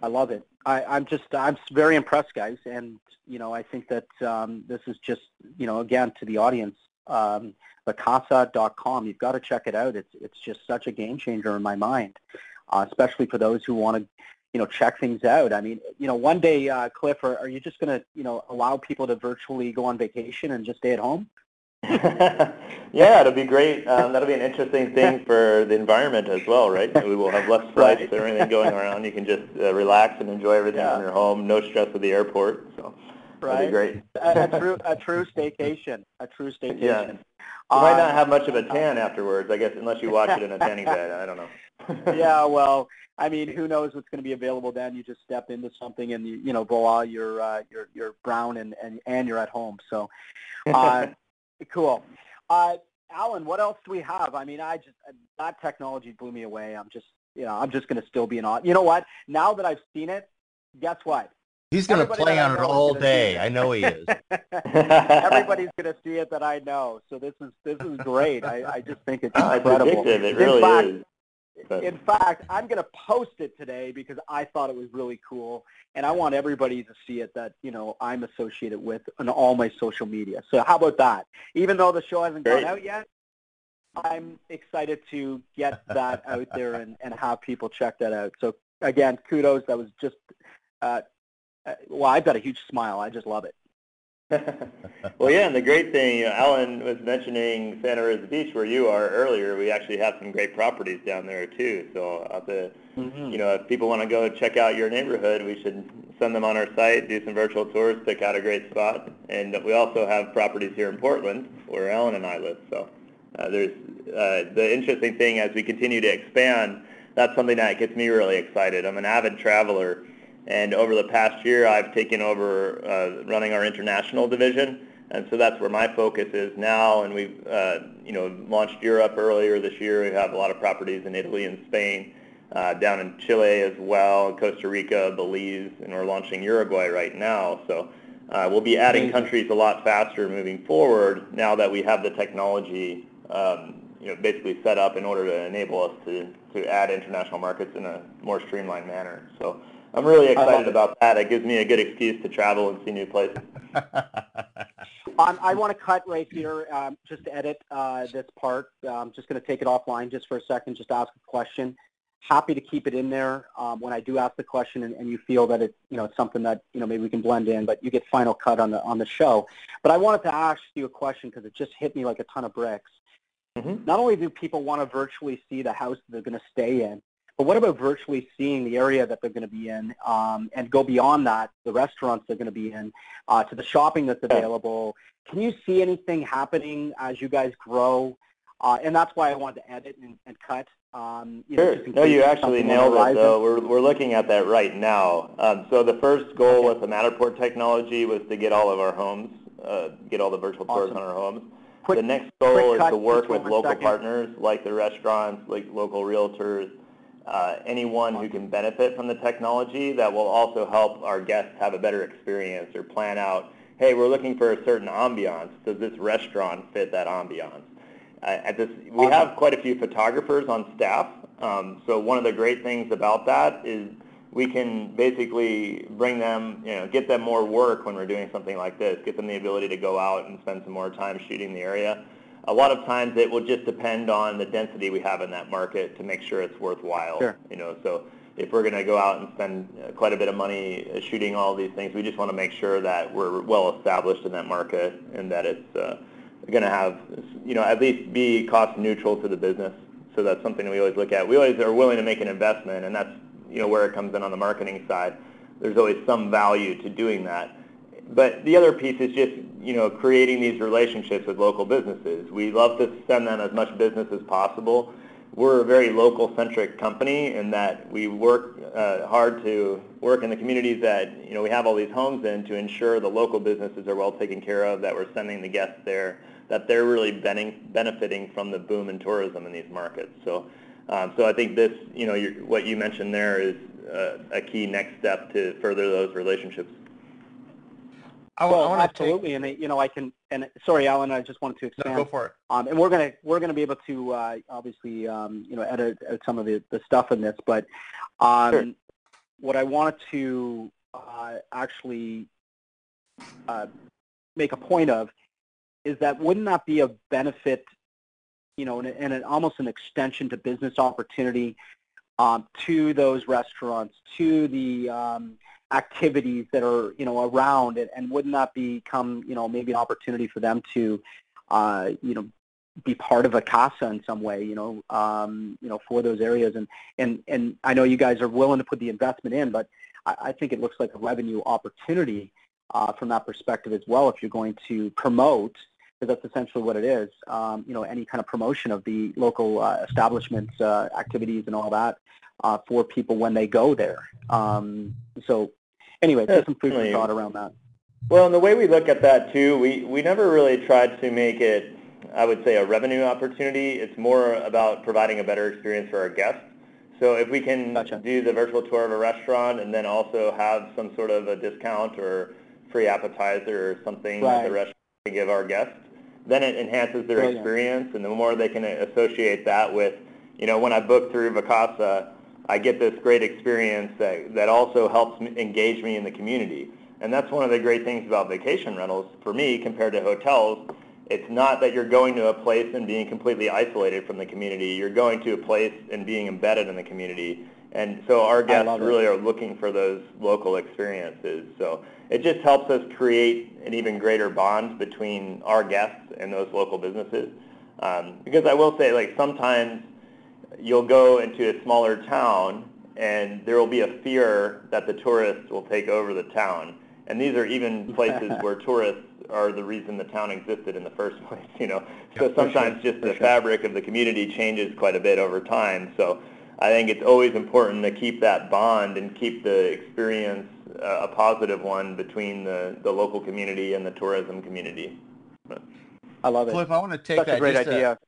I love it. I, I'm just I'm very impressed, guys, and you know I think that um, this is just you know again to the audience, um, vacasa.com. You've got to check it out. It's it's just such a game changer in my mind, uh, especially for those who want to you know check things out. I mean, you know, one day, uh, Cliff, are, are you just going to you know allow people to virtually go on vacation and just stay at home? yeah, it'll be great. Um, that'll be an interesting thing for the environment as well, right? We will have less flights right. or anything going around. You can just uh, relax and enjoy everything yeah. your home. No stress at the airport. So right. that'll be great. a, a, true, a true staycation. A true staycation. Yeah. You um, might not have much of a tan afterwards, I guess, unless you watch it in a tanning bed. I don't know. yeah, well, I mean, who knows what's going to be available then? You just step into something, and you, you know, voila, you're uh, you're you're brown and and and you're at home. So, uh, Cool. Uh, Alan, what else do we have? I mean, I just that technology blew me away. I'm just, you know, I'm just going to still be an odd. You know what? Now that I've seen it, guess what? He's going to play on it all day. I know he is. Everybody's going to see it that I know. So this is this is great. I, I just think it's incredible. It's It really fact, is. But. In fact, I'm going to post it today because I thought it was really cool, and I want everybody to see it that you know I'm associated with on all my social media. So how about that? Even though the show hasn't Great. gone out yet, I'm excited to get that out there and, and have people check that out. So again, kudos. That was just uh, uh well, I've got a huge smile. I just love it. Well, yeah, and the great thing, you know, Alan was mentioning Santa Rosa Beach, where you are earlier. We actually have some great properties down there too. So, uh, the, mm-hmm. you know, if people want to go check out your neighborhood, we should send them on our site, do some virtual tours, pick out a great spot, and we also have properties here in Portland, where Alan and I live. So, uh, there's uh, the interesting thing as we continue to expand. That's something that gets me really excited. I'm an avid traveler and over the past year, I've taken over uh, running our international division. And so that's where my focus is now. And we've, uh, you know, launched Europe earlier this year. We have a lot of properties in Italy and Spain, uh, down in Chile as well, Costa Rica, Belize, and we're launching Uruguay right now. So uh, we'll be adding countries a lot faster moving forward now that we have the technology, um, you know, basically set up in order to enable us to, to add international markets in a more streamlined manner. So I'm really excited about that. It gives me a good excuse to travel and see new places. um, I want to cut right here, um, just to edit uh, this part. I'm just going to take it offline just for a second, just ask a question. happy to keep it in there um, when I do ask the question and, and you feel that it's you know it's something that you know maybe we can blend in, but you get final cut on the on the show. But I wanted to ask you a question because it just hit me like a ton of bricks. Mm-hmm. Not only do people want to virtually see the house that they're going to stay in, but what about virtually seeing the area that they're going to be in um, and go beyond that, the restaurants they're going to be in, uh, to the shopping that's available? Can you see anything happening as you guys grow? Uh, and that's why I wanted to edit and, and cut um, you sure. Know, no, you actually nailed it, though. We're, we're looking at that right now. Um, so the first goal okay. with the Matterport technology was to get all of our homes, uh, get all the virtual tours on our homes. Quick, the next goal is to work with local second. partners like the restaurants, like local realtors, uh, anyone who can benefit from the technology that will also help our guests have a better experience or plan out, hey, we're looking for a certain ambiance. Does this restaurant fit that ambiance? at this, we have quite a few photographers on staff. Um, so one of the great things about that is we can basically bring them, you know, get them more work when we're doing something like this, get them the ability to go out and spend some more time shooting the area. A lot of times it will just depend on the density we have in that market to make sure it's worthwhile. Sure. You know, so if we're going to go out and spend quite a bit of money shooting all these things, we just want to make sure that we're well established in that market and that it's uh, going to have, you know, at least be cost neutral to the business. So that's something we always look at. We always are willing to make an investment, and that's, you know, where it comes in on the marketing side. There's always some value to doing that. But the other piece is just, you know, creating these relationships with local businesses. We love to send them as much business as possible. We're a very local-centric company in that we work uh, hard to work in the communities that, you know, we have all these homes in to ensure the local businesses are well taken care of, that we're sending the guests there that they're really benefiting from the boom in tourism in these markets. So, um, so I think this, you know, what you mentioned there is uh, a key next step to further those relationships. I, well, I absolutely, take... and you know, I can. And sorry, Alan, I just wanted to expand. No, go for it. Um, and we're gonna we're gonna be able to uh, obviously um, you know edit, edit, some of the, the stuff in this, but um, sure. what I wanted to uh, actually uh, make a point of is that wouldn't that be a benefit, you know, and, and an, almost an extension to business opportunity um, to those restaurants, to the um, activities that are, you know, around and wouldn't that become, you know, maybe an opportunity for them to, uh, you know, be part of Vacasa in some way, you know, um, you know, for those areas. And, and, and I know you guys are willing to put the investment in, but I, I think it looks like a revenue opportunity uh, from that perspective as well if you're going to promote because that's essentially what it is. Um, you know, any kind of promotion of the local uh, establishments, uh, activities, and all that uh, for people when they go there. Um, so, anyway, just some food for thought around that. Well, and the way we look at that too, we we never really tried to make it, I would say, a revenue opportunity. It's more about providing a better experience for our guests. So if we can gotcha. do the virtual tour of a restaurant and then also have some sort of a discount or free appetizer or something right. at the restaurant can give our guests, then it enhances their Brilliant. experience, and the more they can associate that with, you know, when I book through Vacasa, I get this great experience that, that also helps engage me in the community. And that's one of the great things about vacation rentals for me compared to hotels. It's not that you're going to a place and being completely isolated from the community. You're going to a place and being embedded in the community. And so our guests really are looking for those local experiences. So it just helps us create an even greater bond between our guests and those local businesses. Um, because I will say, like sometimes you'll go into a smaller town and there will be a fear that the tourists will take over the town. And these are even places where tourists are the reason the town existed in the first place, you know. So sometimes sure, just the sure. fabric of the community changes quite a bit over time. So I think it's always important to keep that bond and keep the experience uh, a positive one between the, the local community and the tourism community. But, I love it. Cliff, I want to take Such that a great idea. A,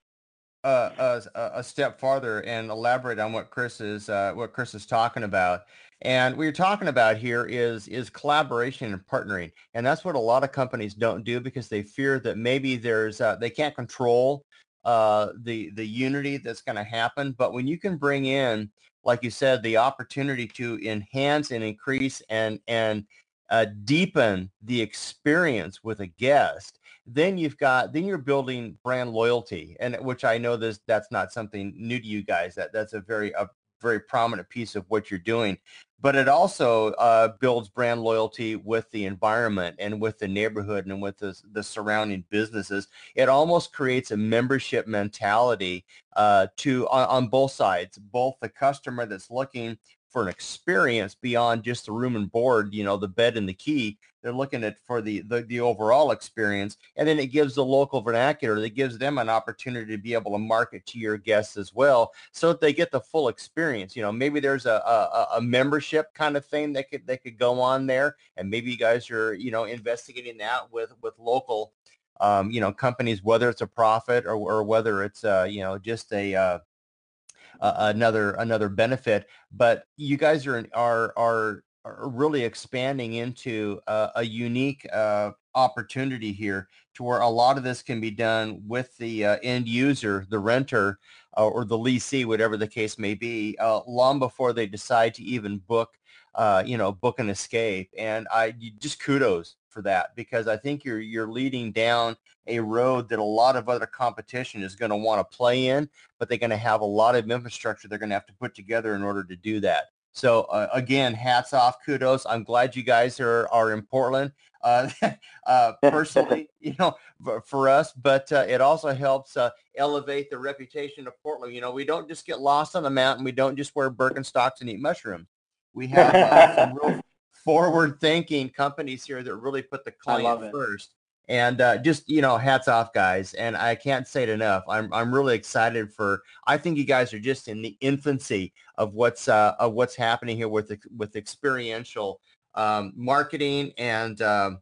a, a, step farther and elaborate on what Chris is uh, what Chris is talking about. And what you're talking about here is is collaboration and partnering, and that's what a lot of companies don't do because they fear that maybe there's uh, they can't control uh, the the unity that's going to happen. But when you can bring in, like you said, the opportunity to enhance and increase and and uh, deepen the experience with a guest, then you've got then you're building brand loyalty, and which I know this that's not something new to you guys. That that's a very a very prominent piece of what you're doing. But it also uh, builds brand loyalty with the environment and with the neighborhood and with the, the surrounding businesses. It almost creates a membership mentality uh, to on, on both sides, both the customer that's looking for an experience beyond just the room and board, you know, the bed and the key. They're looking at for the, the, the overall experience. And then it gives the local vernacular that gives them an opportunity to be able to market to your guests as well so that they get the full experience. You know, maybe there's a, a, a membership kind of thing that could, that could go on there. And maybe you guys are, you know, investigating that with, with local, um, you know, companies, whether it's a profit or, or whether it's, uh, you know, just a, uh, uh, another another benefit. But you guys are are are, really expanding into a, a unique uh, opportunity here to where a lot of this can be done with the uh, end user, the renter, uh, or the leasee, whatever the case may be, uh, long before they decide to even book, you know, book an escape. And I just kudos for that because I think you're you're leading down a road that a lot of other competition is going to want to play in, but they're going to have a lot of infrastructure they're going to have to put together in order to do that. So uh, again, hats off, kudos. I'm glad you guys are are in Portland. Uh, uh, personally, you know, for us, but uh, it also helps uh, elevate the reputation of Portland. You know, we don't just get lost on the mountain. We don't just wear Birkenstocks and eat mushrooms. We have uh, some real forward-thinking companies here that really put the client first. And uh, just you know, hats off, guys. And I can't say it enough. I'm I'm really excited for. I think you guys are just in the infancy of what's uh, of what's happening here with with experiential um, marketing and um,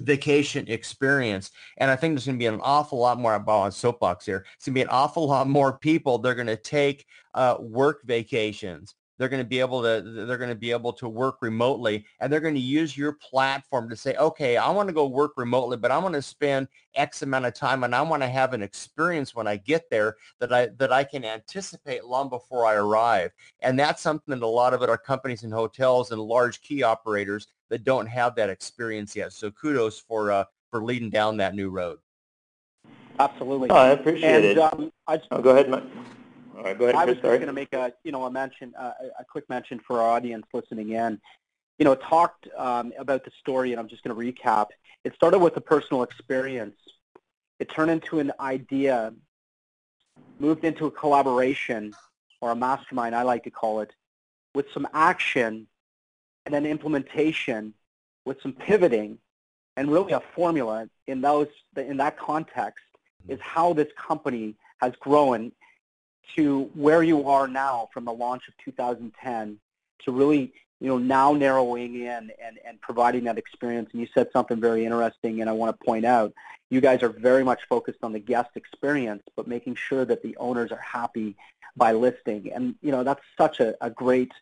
vacation experience. And I think there's going to be an awful lot more about on soapbox here. It's going to be an awful lot more people. They're going to take uh, work vacations they're going to be able to they're going to be able to work remotely and they're going to use your platform to say okay i want to go work remotely but i want to spend x amount of time and i want to have an experience when i get there that i that i can anticipate long before i arrive. And that's something that a lot of it are companies and hotels and large key operators that don't have that experience yet. So kudos for uh, for leading down that new road. Absolutely. Oh, i appreciate and, it. um, I just, oh, go ahead Mike. All right, go ahead. I was just going to make a, you know, a mention, uh, a quick mention for our audience listening in. You know, talked um, about the story, and I'm just going to recap. It started with a personal experience. It turned into an idea, moved into a collaboration, or a mastermind, I like to call it, with some action, and then implementation, with some pivoting, and really a formula in those in that context is how this company has grown to where you are now from the launch of 2010 to really, you know, now narrowing in and, and providing that experience. And you said something very interesting, and I want to point out, you guys are very much focused on the guest experience, but making sure that the owners are happy by listing. And, you know, that's such a, a great,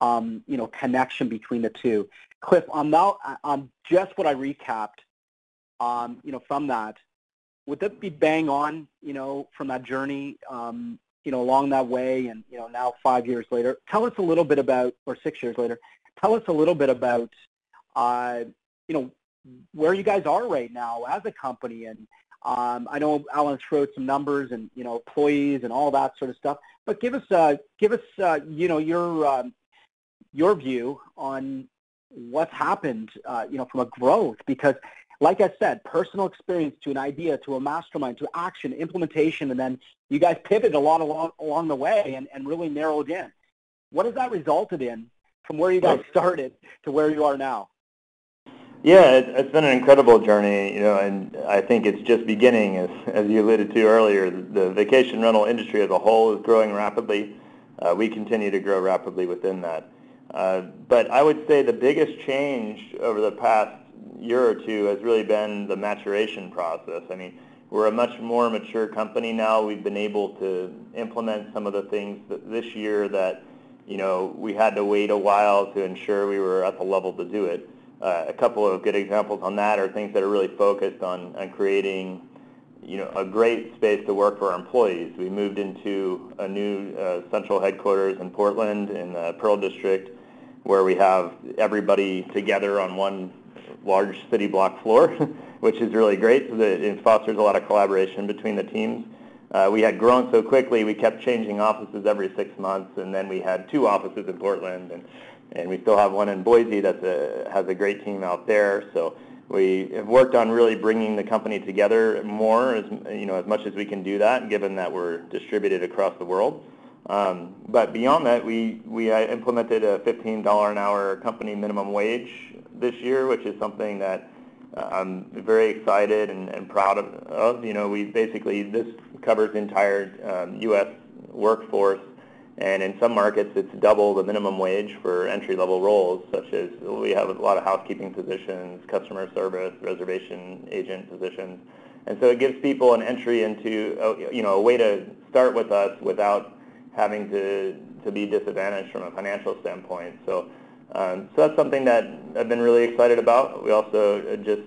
um, you know, connection between the two. Cliff, on, now, on just what I recapped, um, you know, from that, would that be bang on, you know, from that journey um, you know, along that way and, you know, now five years later, tell us a little bit about, or six years later, tell us a little bit about, uh, you know, where you guys are right now as a company. And um, I know Alan out some numbers and, you know, employees and all that sort of stuff, but give us, uh, give us, uh, you know, your, um, your view on what's happened, uh, you know, from a growth, because like I said, personal experience to an idea, to a mastermind, to action, implementation, and then you guys pivoted a lot along, along the way and, and really narrowed in. What has that resulted in from where you guys started to where you are now? Yeah, it, it's been an incredible journey, you know, and I think it's just beginning. As, as you alluded to earlier, the vacation rental industry as a whole is growing rapidly. Uh, we continue to grow rapidly within that. Uh, but I would say the biggest change over the past year or two has really been the maturation process. I mean, we're a much more mature company now. We've been able to implement some of the things this year that, you know, we had to wait a while to ensure we were at the level to do it. Uh, a couple of good examples on that are things that are really focused on, on creating, you know, a great space to work for our employees. We moved into a new uh, central headquarters in Portland in the Pearl District where we have everybody together on one large city block floor, which is really great. So that it fosters a lot of collaboration between the teams. uh, we had grown so quickly, we kept changing offices every six months, and then we had two offices in Portland, and, and we still have one in Boise that has a great team out there. So we have worked on really bringing the company together more, as, you know, as much as we can do that, given that we're distributed across the world. Um, but beyond that, we, we uh, implemented a $15 an hour company minimum wage this year, which is something that uh, I'm very excited and, and proud of, of. You know, we basically, this covers the entire um, U.S. workforce, and in some markets it's double the minimum wage for entry-level roles, such as we have a lot of housekeeping positions, customer service, reservation agent positions. And so it gives people an entry into, a, you know, a way to start with us without having to, to be disadvantaged from a financial standpoint. So, um, so that's something that I've been really excited about. We also just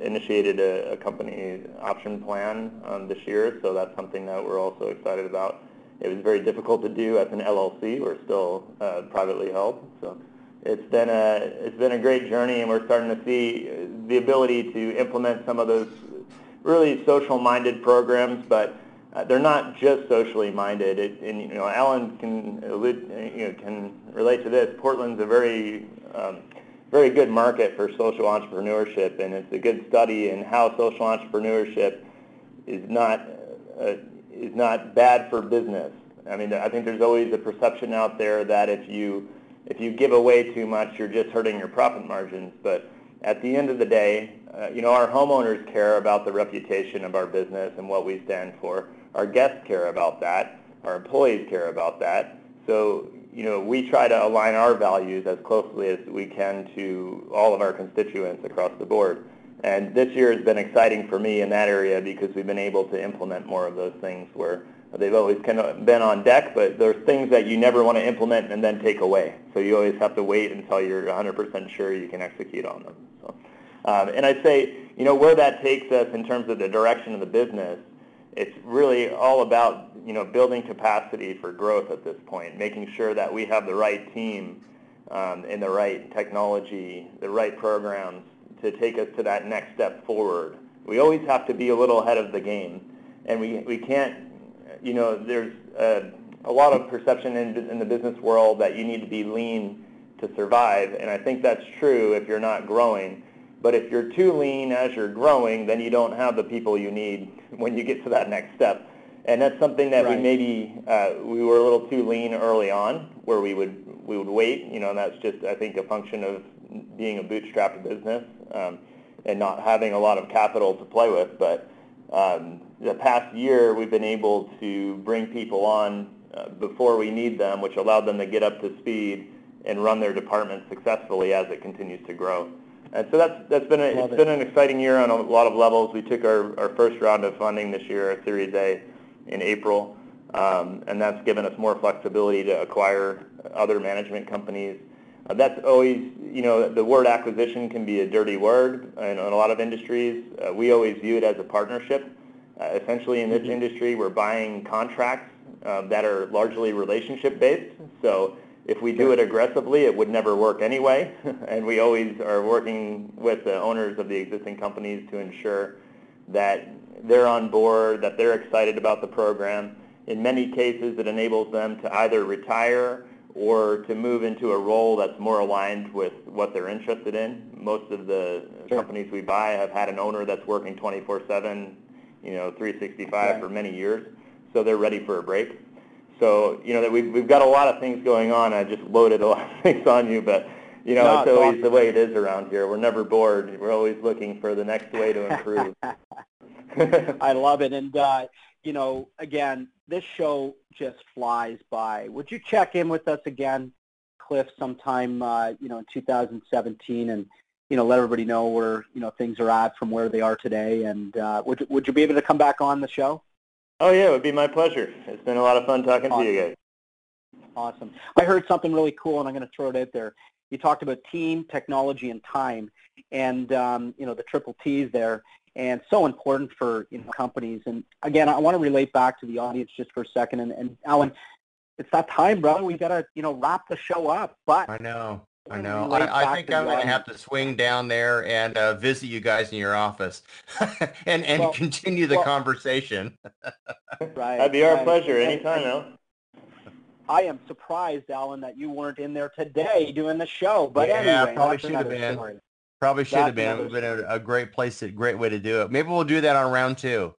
initiated a, a company option plan um, this year, so that's something that we're also excited about. It was very difficult to do as an LLC. We're still uh, privately held, so it's been a it's been a great journey, and we're starting to see the ability to implement some of those really social-minded programs, but uh, they're not just socially minded. It, and you know, Alan can allude, you know, can relate to this. Portland's a very um, very good market for social entrepreneurship, and it's a good study in how social entrepreneurship is not uh, is not bad for business. I mean, I think there's always a perception out there that if you if you give away too much, you're just hurting your profit margins. But at the end of the day, uh, you know, our homeowners care about the reputation of our business and what we stand for. Our guests care about that. Our employees care about that. So you know, we try to align our values as closely as we can to all of our constituents across the board. And this year has been exciting for me in that area because we've been able to implement more of those things where they've always kind of been on deck, but there's things that you never want to implement and then take away. So you always have to wait until you're 100% sure you can execute on them. So, um, and I'd say, you know, where that takes us in terms of the direction of the business it's really all about you know building capacity for growth at this point, making sure that we have the right team um, and the right technology, the right programs to take us to that next step forward. We always have to be a little ahead of the game, and we we can't you know there's a, a lot of perception in, in the business world that you need to be lean to survive, and I think that's true if you're not growing. But if you're too lean as you're growing, then you don't have the people you need when you get to that next step. And that's something that right. we maybe uh, we were a little too lean early on, where we would we would wait. You know, and that's just I think a function of being a bootstrapped business um, and not having a lot of capital to play with. But um, the past year, we've been able to bring people on uh, before we need them, which allowed them to get up to speed and run their department successfully as it continues to grow. And so that's that's been a, it's it. been an exciting year on a lot of levels. We took our, our first round of funding this year, a Series A, in April, um, and that's given us more flexibility to acquire other management companies. Uh, that's always, you know, the word acquisition can be a dirty word in, in a lot of industries. Uh, we always view it as a partnership. Uh, essentially, in this mm-hmm. industry, we're buying contracts uh, that are largely relationship based. So if we do it aggressively, it would never work anyway. and we always are working with the owners of the existing companies to ensure that they're on board, that they're excited about the program. In many cases, it enables them to either retire or to move into a role that's more aligned with what they're interested in. Most of the sure. companies we buy have had an owner that's working 24/7, you know, 365 right. for many years, so they're ready for a break. So, you know, that we've, we've got a lot of things going on. I just loaded a lot of things on you, but, you know, no, it's always awesome. the way it is around here. We're never bored. We're always looking for the next way to improve. I love it. And, uh, you know, again, this show just flies by. Would you check in with us again, Cliff, sometime, uh, you know, in 2017 and, you know, let everybody know where, you know, things are at from where they are today. And uh, would, would you be able to come back on the show? Oh yeah, it would be my pleasure. It's been a lot of fun talking awesome. to you guys. Awesome. I heard something really cool, and I'm going to throw it out there. You talked about team, technology, and time, and um, you know the triple T's there, and so important for you know companies. And again, I want to relate back to the audience just for a second. And, and Alan, it's that time, brother. We got to you know wrap the show up. But I know I know. I, I think I'm going to have to swing down there and uh, visit you guys in your office and, and well, continue the well, conversation. right. That'd be our right. pleasure anytime, Alan. I am surprised, Alan, that you weren't in there today doing the show. But yeah, anyway, probably should have been. Story. Probably should have been. It would have been a, a, great place, a great way to do it. Maybe we'll do that on round two.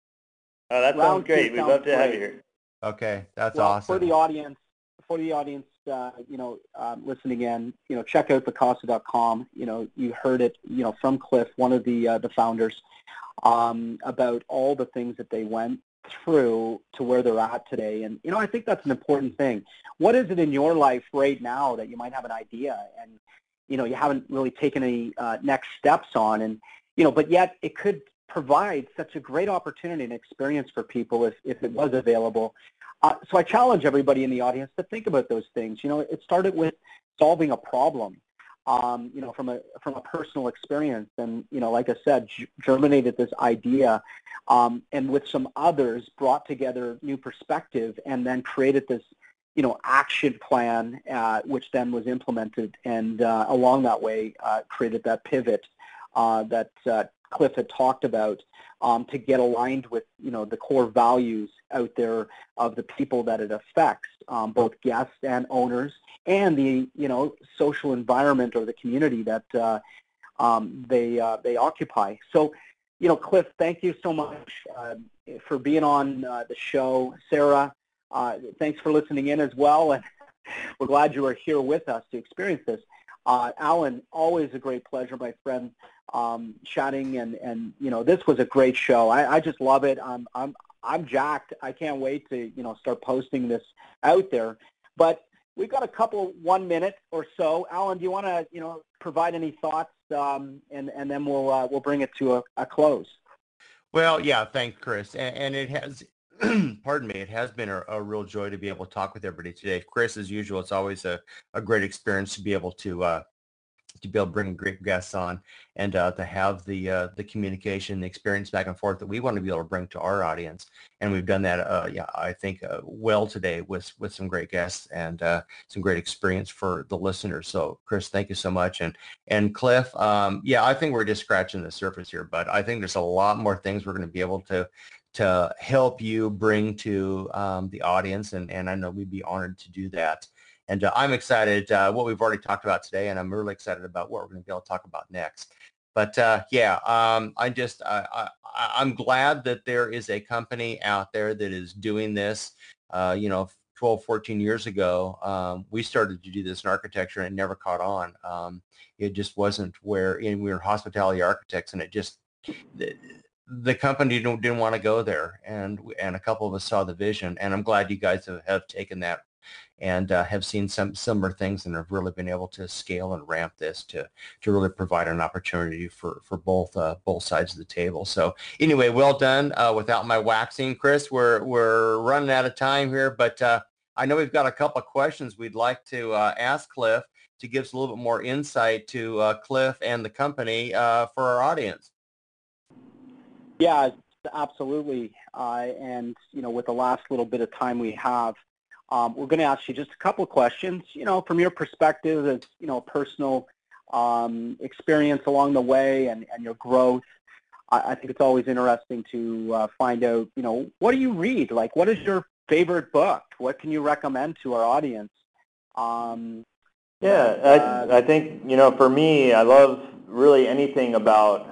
Oh, that round sounds great. We'd love to great. have you here. Okay, that's well, awesome. For the audience, for the audience, uh, you know, um, listening in, you know, check out Vacasa.com. You know, you heard it, you know, from Cliff, one of the uh, the founders, um, about all the things that they went through to where they're at today. And you know, I think that's an important thing. What is it in your life right now that you might have an idea and you know you haven't really taken any uh, next steps on, and you know, but yet it could provide such a great opportunity and experience for people if, if it was available uh, so I challenge everybody in the audience to think about those things. You know, it started with solving a problem, um, you know, from a from a personal experience, and you know, like I said, germinated this idea, um, and with some others brought together new perspective, and then created this, you know, action plan, uh, which then was implemented, and uh, along that way uh, created that pivot uh, that Cliff had talked about um, to get aligned with you know the core values out there of the people that it affects, um, both guests and owners, and the you know social environment or the community that uh, um, they uh, they occupy. So, you know, Cliff, thank you so much uh, for being on uh, the show. Sarah, uh, thanks for listening in as well, and we're glad you are here with us to experience this. Uh, Alan, always a great pleasure, my friend, um, chatting, and, and you know this was a great show. I, I just love it. I'm I'm I'm jacked. I can't wait to you know start posting this out there. But we've got a couple one minute or so. Alan, do you want to you know provide any thoughts, um, and and then we'll uh, we'll bring it to a, a close. Well, yeah, thanks, Chris. And, and it has pardon me, it has been a, a, real joy to be able to talk with everybody today. Chris, as usual, it's always a, a great experience to be able to uh, to be able to bring great guests on and uh, to have the uh, the communication, the experience back and forth that we want to be able to bring to our audience. And we've done that, uh, yeah, I think uh, well today with with some great guests and uh, some great experience for the listeners. So, Chris, thank you so much. And and Cliff, um, yeah, I think we're just scratching the surface here, but I think there's a lot more things we're going to be able to to help you bring to um, the audience, and, and I know we'd be honored to do that. And uh, I'm excited uh, what we've already talked about today, and I'm really excited about what we're going to be able to talk about next. But uh, yeah, um, I just I, am glad that there is a company out there that is doing this. Uh, you know, 12, 14 years ago, um, we started to do this in architecture, and it never caught on. Um, it just wasn't where and we were hospitality architects, and it just the company didn't, didn't want to go there, and and a couple of us saw the vision, and I'm glad you guys have, have taken that and uh, have seen some similar things and have really been able to scale and ramp this to to really provide an opportunity for for both uh, both sides of the table. So anyway, well done. Uh, without my waxing, Chris, we're we're running out of time here, but uh, I know we've got a couple of questions we'd like to uh, ask Cliff to give us a little bit more insight to uh, Cliff and the company for our audience. Yeah, absolutely. Uh, and, you know, with the last little bit of time we have, um, we're going to ask you just a couple of questions, you know, from your perspective as, you know, personal um, experience along the way and, and your growth. I, I think it's always interesting to uh, find out, you know, what do you read? Like, what is your favorite book? What can you recommend to our audience? Um, yeah, uh, I, I think, you know, for me, I love really anything about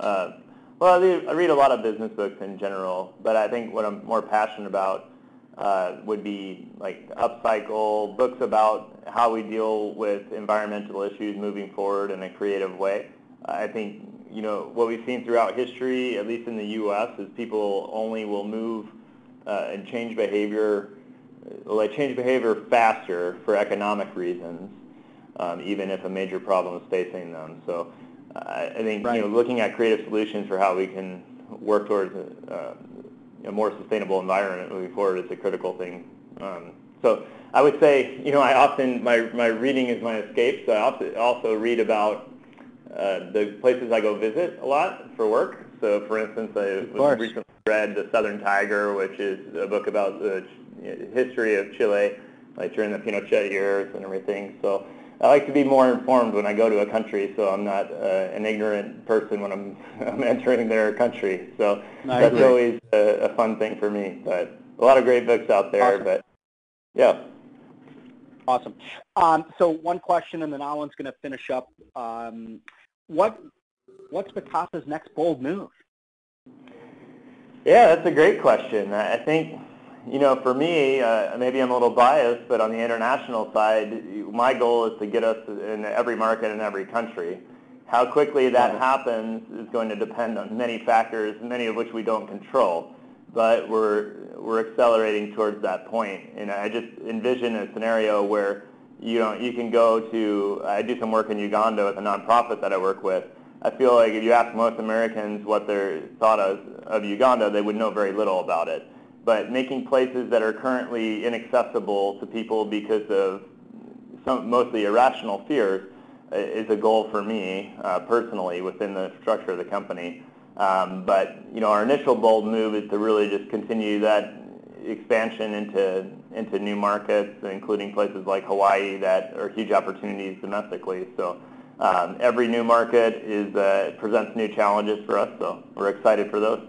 uh, well, I read, a lot of business books in general, but I think what I'm more passionate about uh, would be like upcycle books about how we deal with environmental issues moving forward in a creative way. I think you know what we've seen throughout history, at least in the U.S., is people only will move uh, and change behavior, they change behavior faster for economic reasons, um, even if a major problem is facing them. So I think right. you know looking at creative solutions for how we can work towards a, a more sustainable environment moving forward is a critical thing. Um, so I would say you know I often my my reading is my escape. So I also also read about uh, the places I go visit a lot for work. So for instance, I recently read The Southern Tiger, which is a book about the history of Chile, like during the Pinochet years and everything. So I like to be more informed when I go to a country, so I'm not uh, an ignorant person when I'm, I'm entering their country. So that's always a, a, fun thing for me. But a lot of great books out there. Awesome. But yeah. Awesome. Um, so one question, and then Alan's going to finish up. Um, what what's Vacasa's next bold move? Yeah, that's a great question. I think you know, for me, uh, maybe I'm a little biased, but on the international side, my goal is to get us in every market in every country. How quickly that happens is going to depend on many factors, many of which we don't control. But we're we're accelerating towards that point, and I just envision a scenario where you know you can go to. I do some work in Uganda with a nonprofit that I work with. I feel like if you ask most Americans what their thought of, of Uganda, they would know very little about it but making places that are currently inaccessible to people because of some mostly irrational fears is a goal for me uh, personally within the structure of the company. Um, but you know, our initial bold move is to really just continue that expansion into into new markets, including places like Hawaii that are huge opportunities domestically. So um, every new market is uh, presents new challenges for us. So we're excited for those.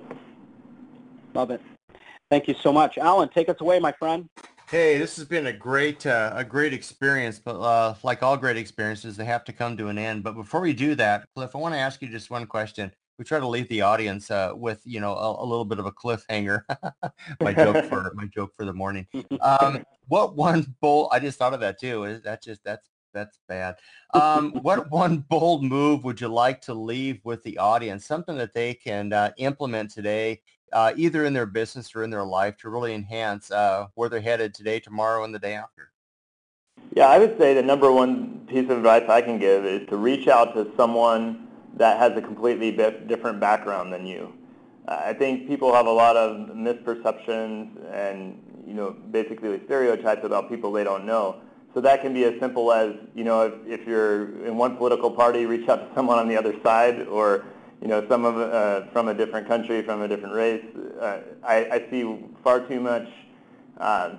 Love it. Thank you so much. Alan, take us away, my friend. Hey, this has been a great uh, a great experience, but uh, like all great experiences, they have to come to an end. But before we do that, Cliff, I want to ask you just one question. We try to leave the audience uh, with you know a, a, little bit of a cliffhanger. my joke for my joke for the morning. Um, what one bold? I just thought of that too. That just that's that's bad. Um, what one bold move would you like to leave with the audience? Something that they can uh, implement today uh, either in their business or in their life to really enhance uh, where they're headed today, tomorrow, and the day after? Yeah, I would say the number one piece of advice I can give is to reach out to someone that has a completely different background than you. I think people have a lot of misperceptions and you know basically stereotypes about people they don't know. So that can be as simple as you know if, if you're in one political party, reach out to someone on the other side, or you know, some of uh, from a different country, from a different race. Uh, I, I see far too much, uh,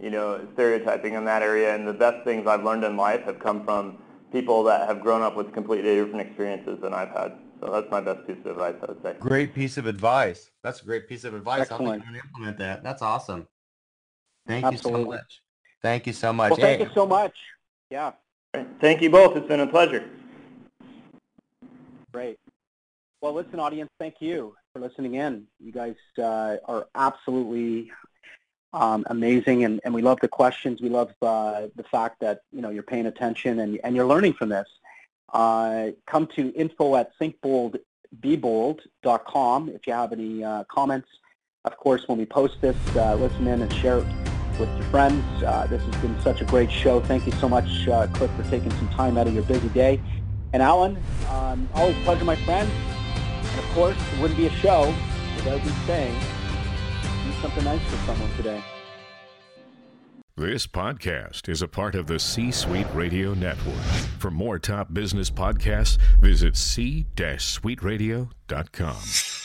you know, stereotyping in that area. And the best things I've learned in life have come from people that have grown up with completely different experiences than I've had. So that's my best piece of advice, I would say. Great piece of advice. That's a great piece of advice. Excellent. I'm going to implement that. That's awesome. Thank Absolutely. you so much. Thank you so much. Well, thank hey. you so much. Yeah. Thank you both. It's been a pleasure. Great. Well, listen, audience, thank you for listening in. You guys uh, are absolutely um, amazing, and, and we love the questions. We love uh, the fact that you know you're paying attention and, and you're learning from this. Uh, come to info at thinkboldbebold.com if you have any uh, comments. Of course, when we post this, uh, listen in and share it with your friends. Uh, this has been such a great show. Thank you so much, Cliff, for taking some time out of your busy day. And Alan, um, always pleasure, my friend. And of course, it wouldn't be a show without me saying, do something nice for someone today. This podcast is a part of the C Suite Radio Network. For more top business podcasts, visit c-suiteradio.com.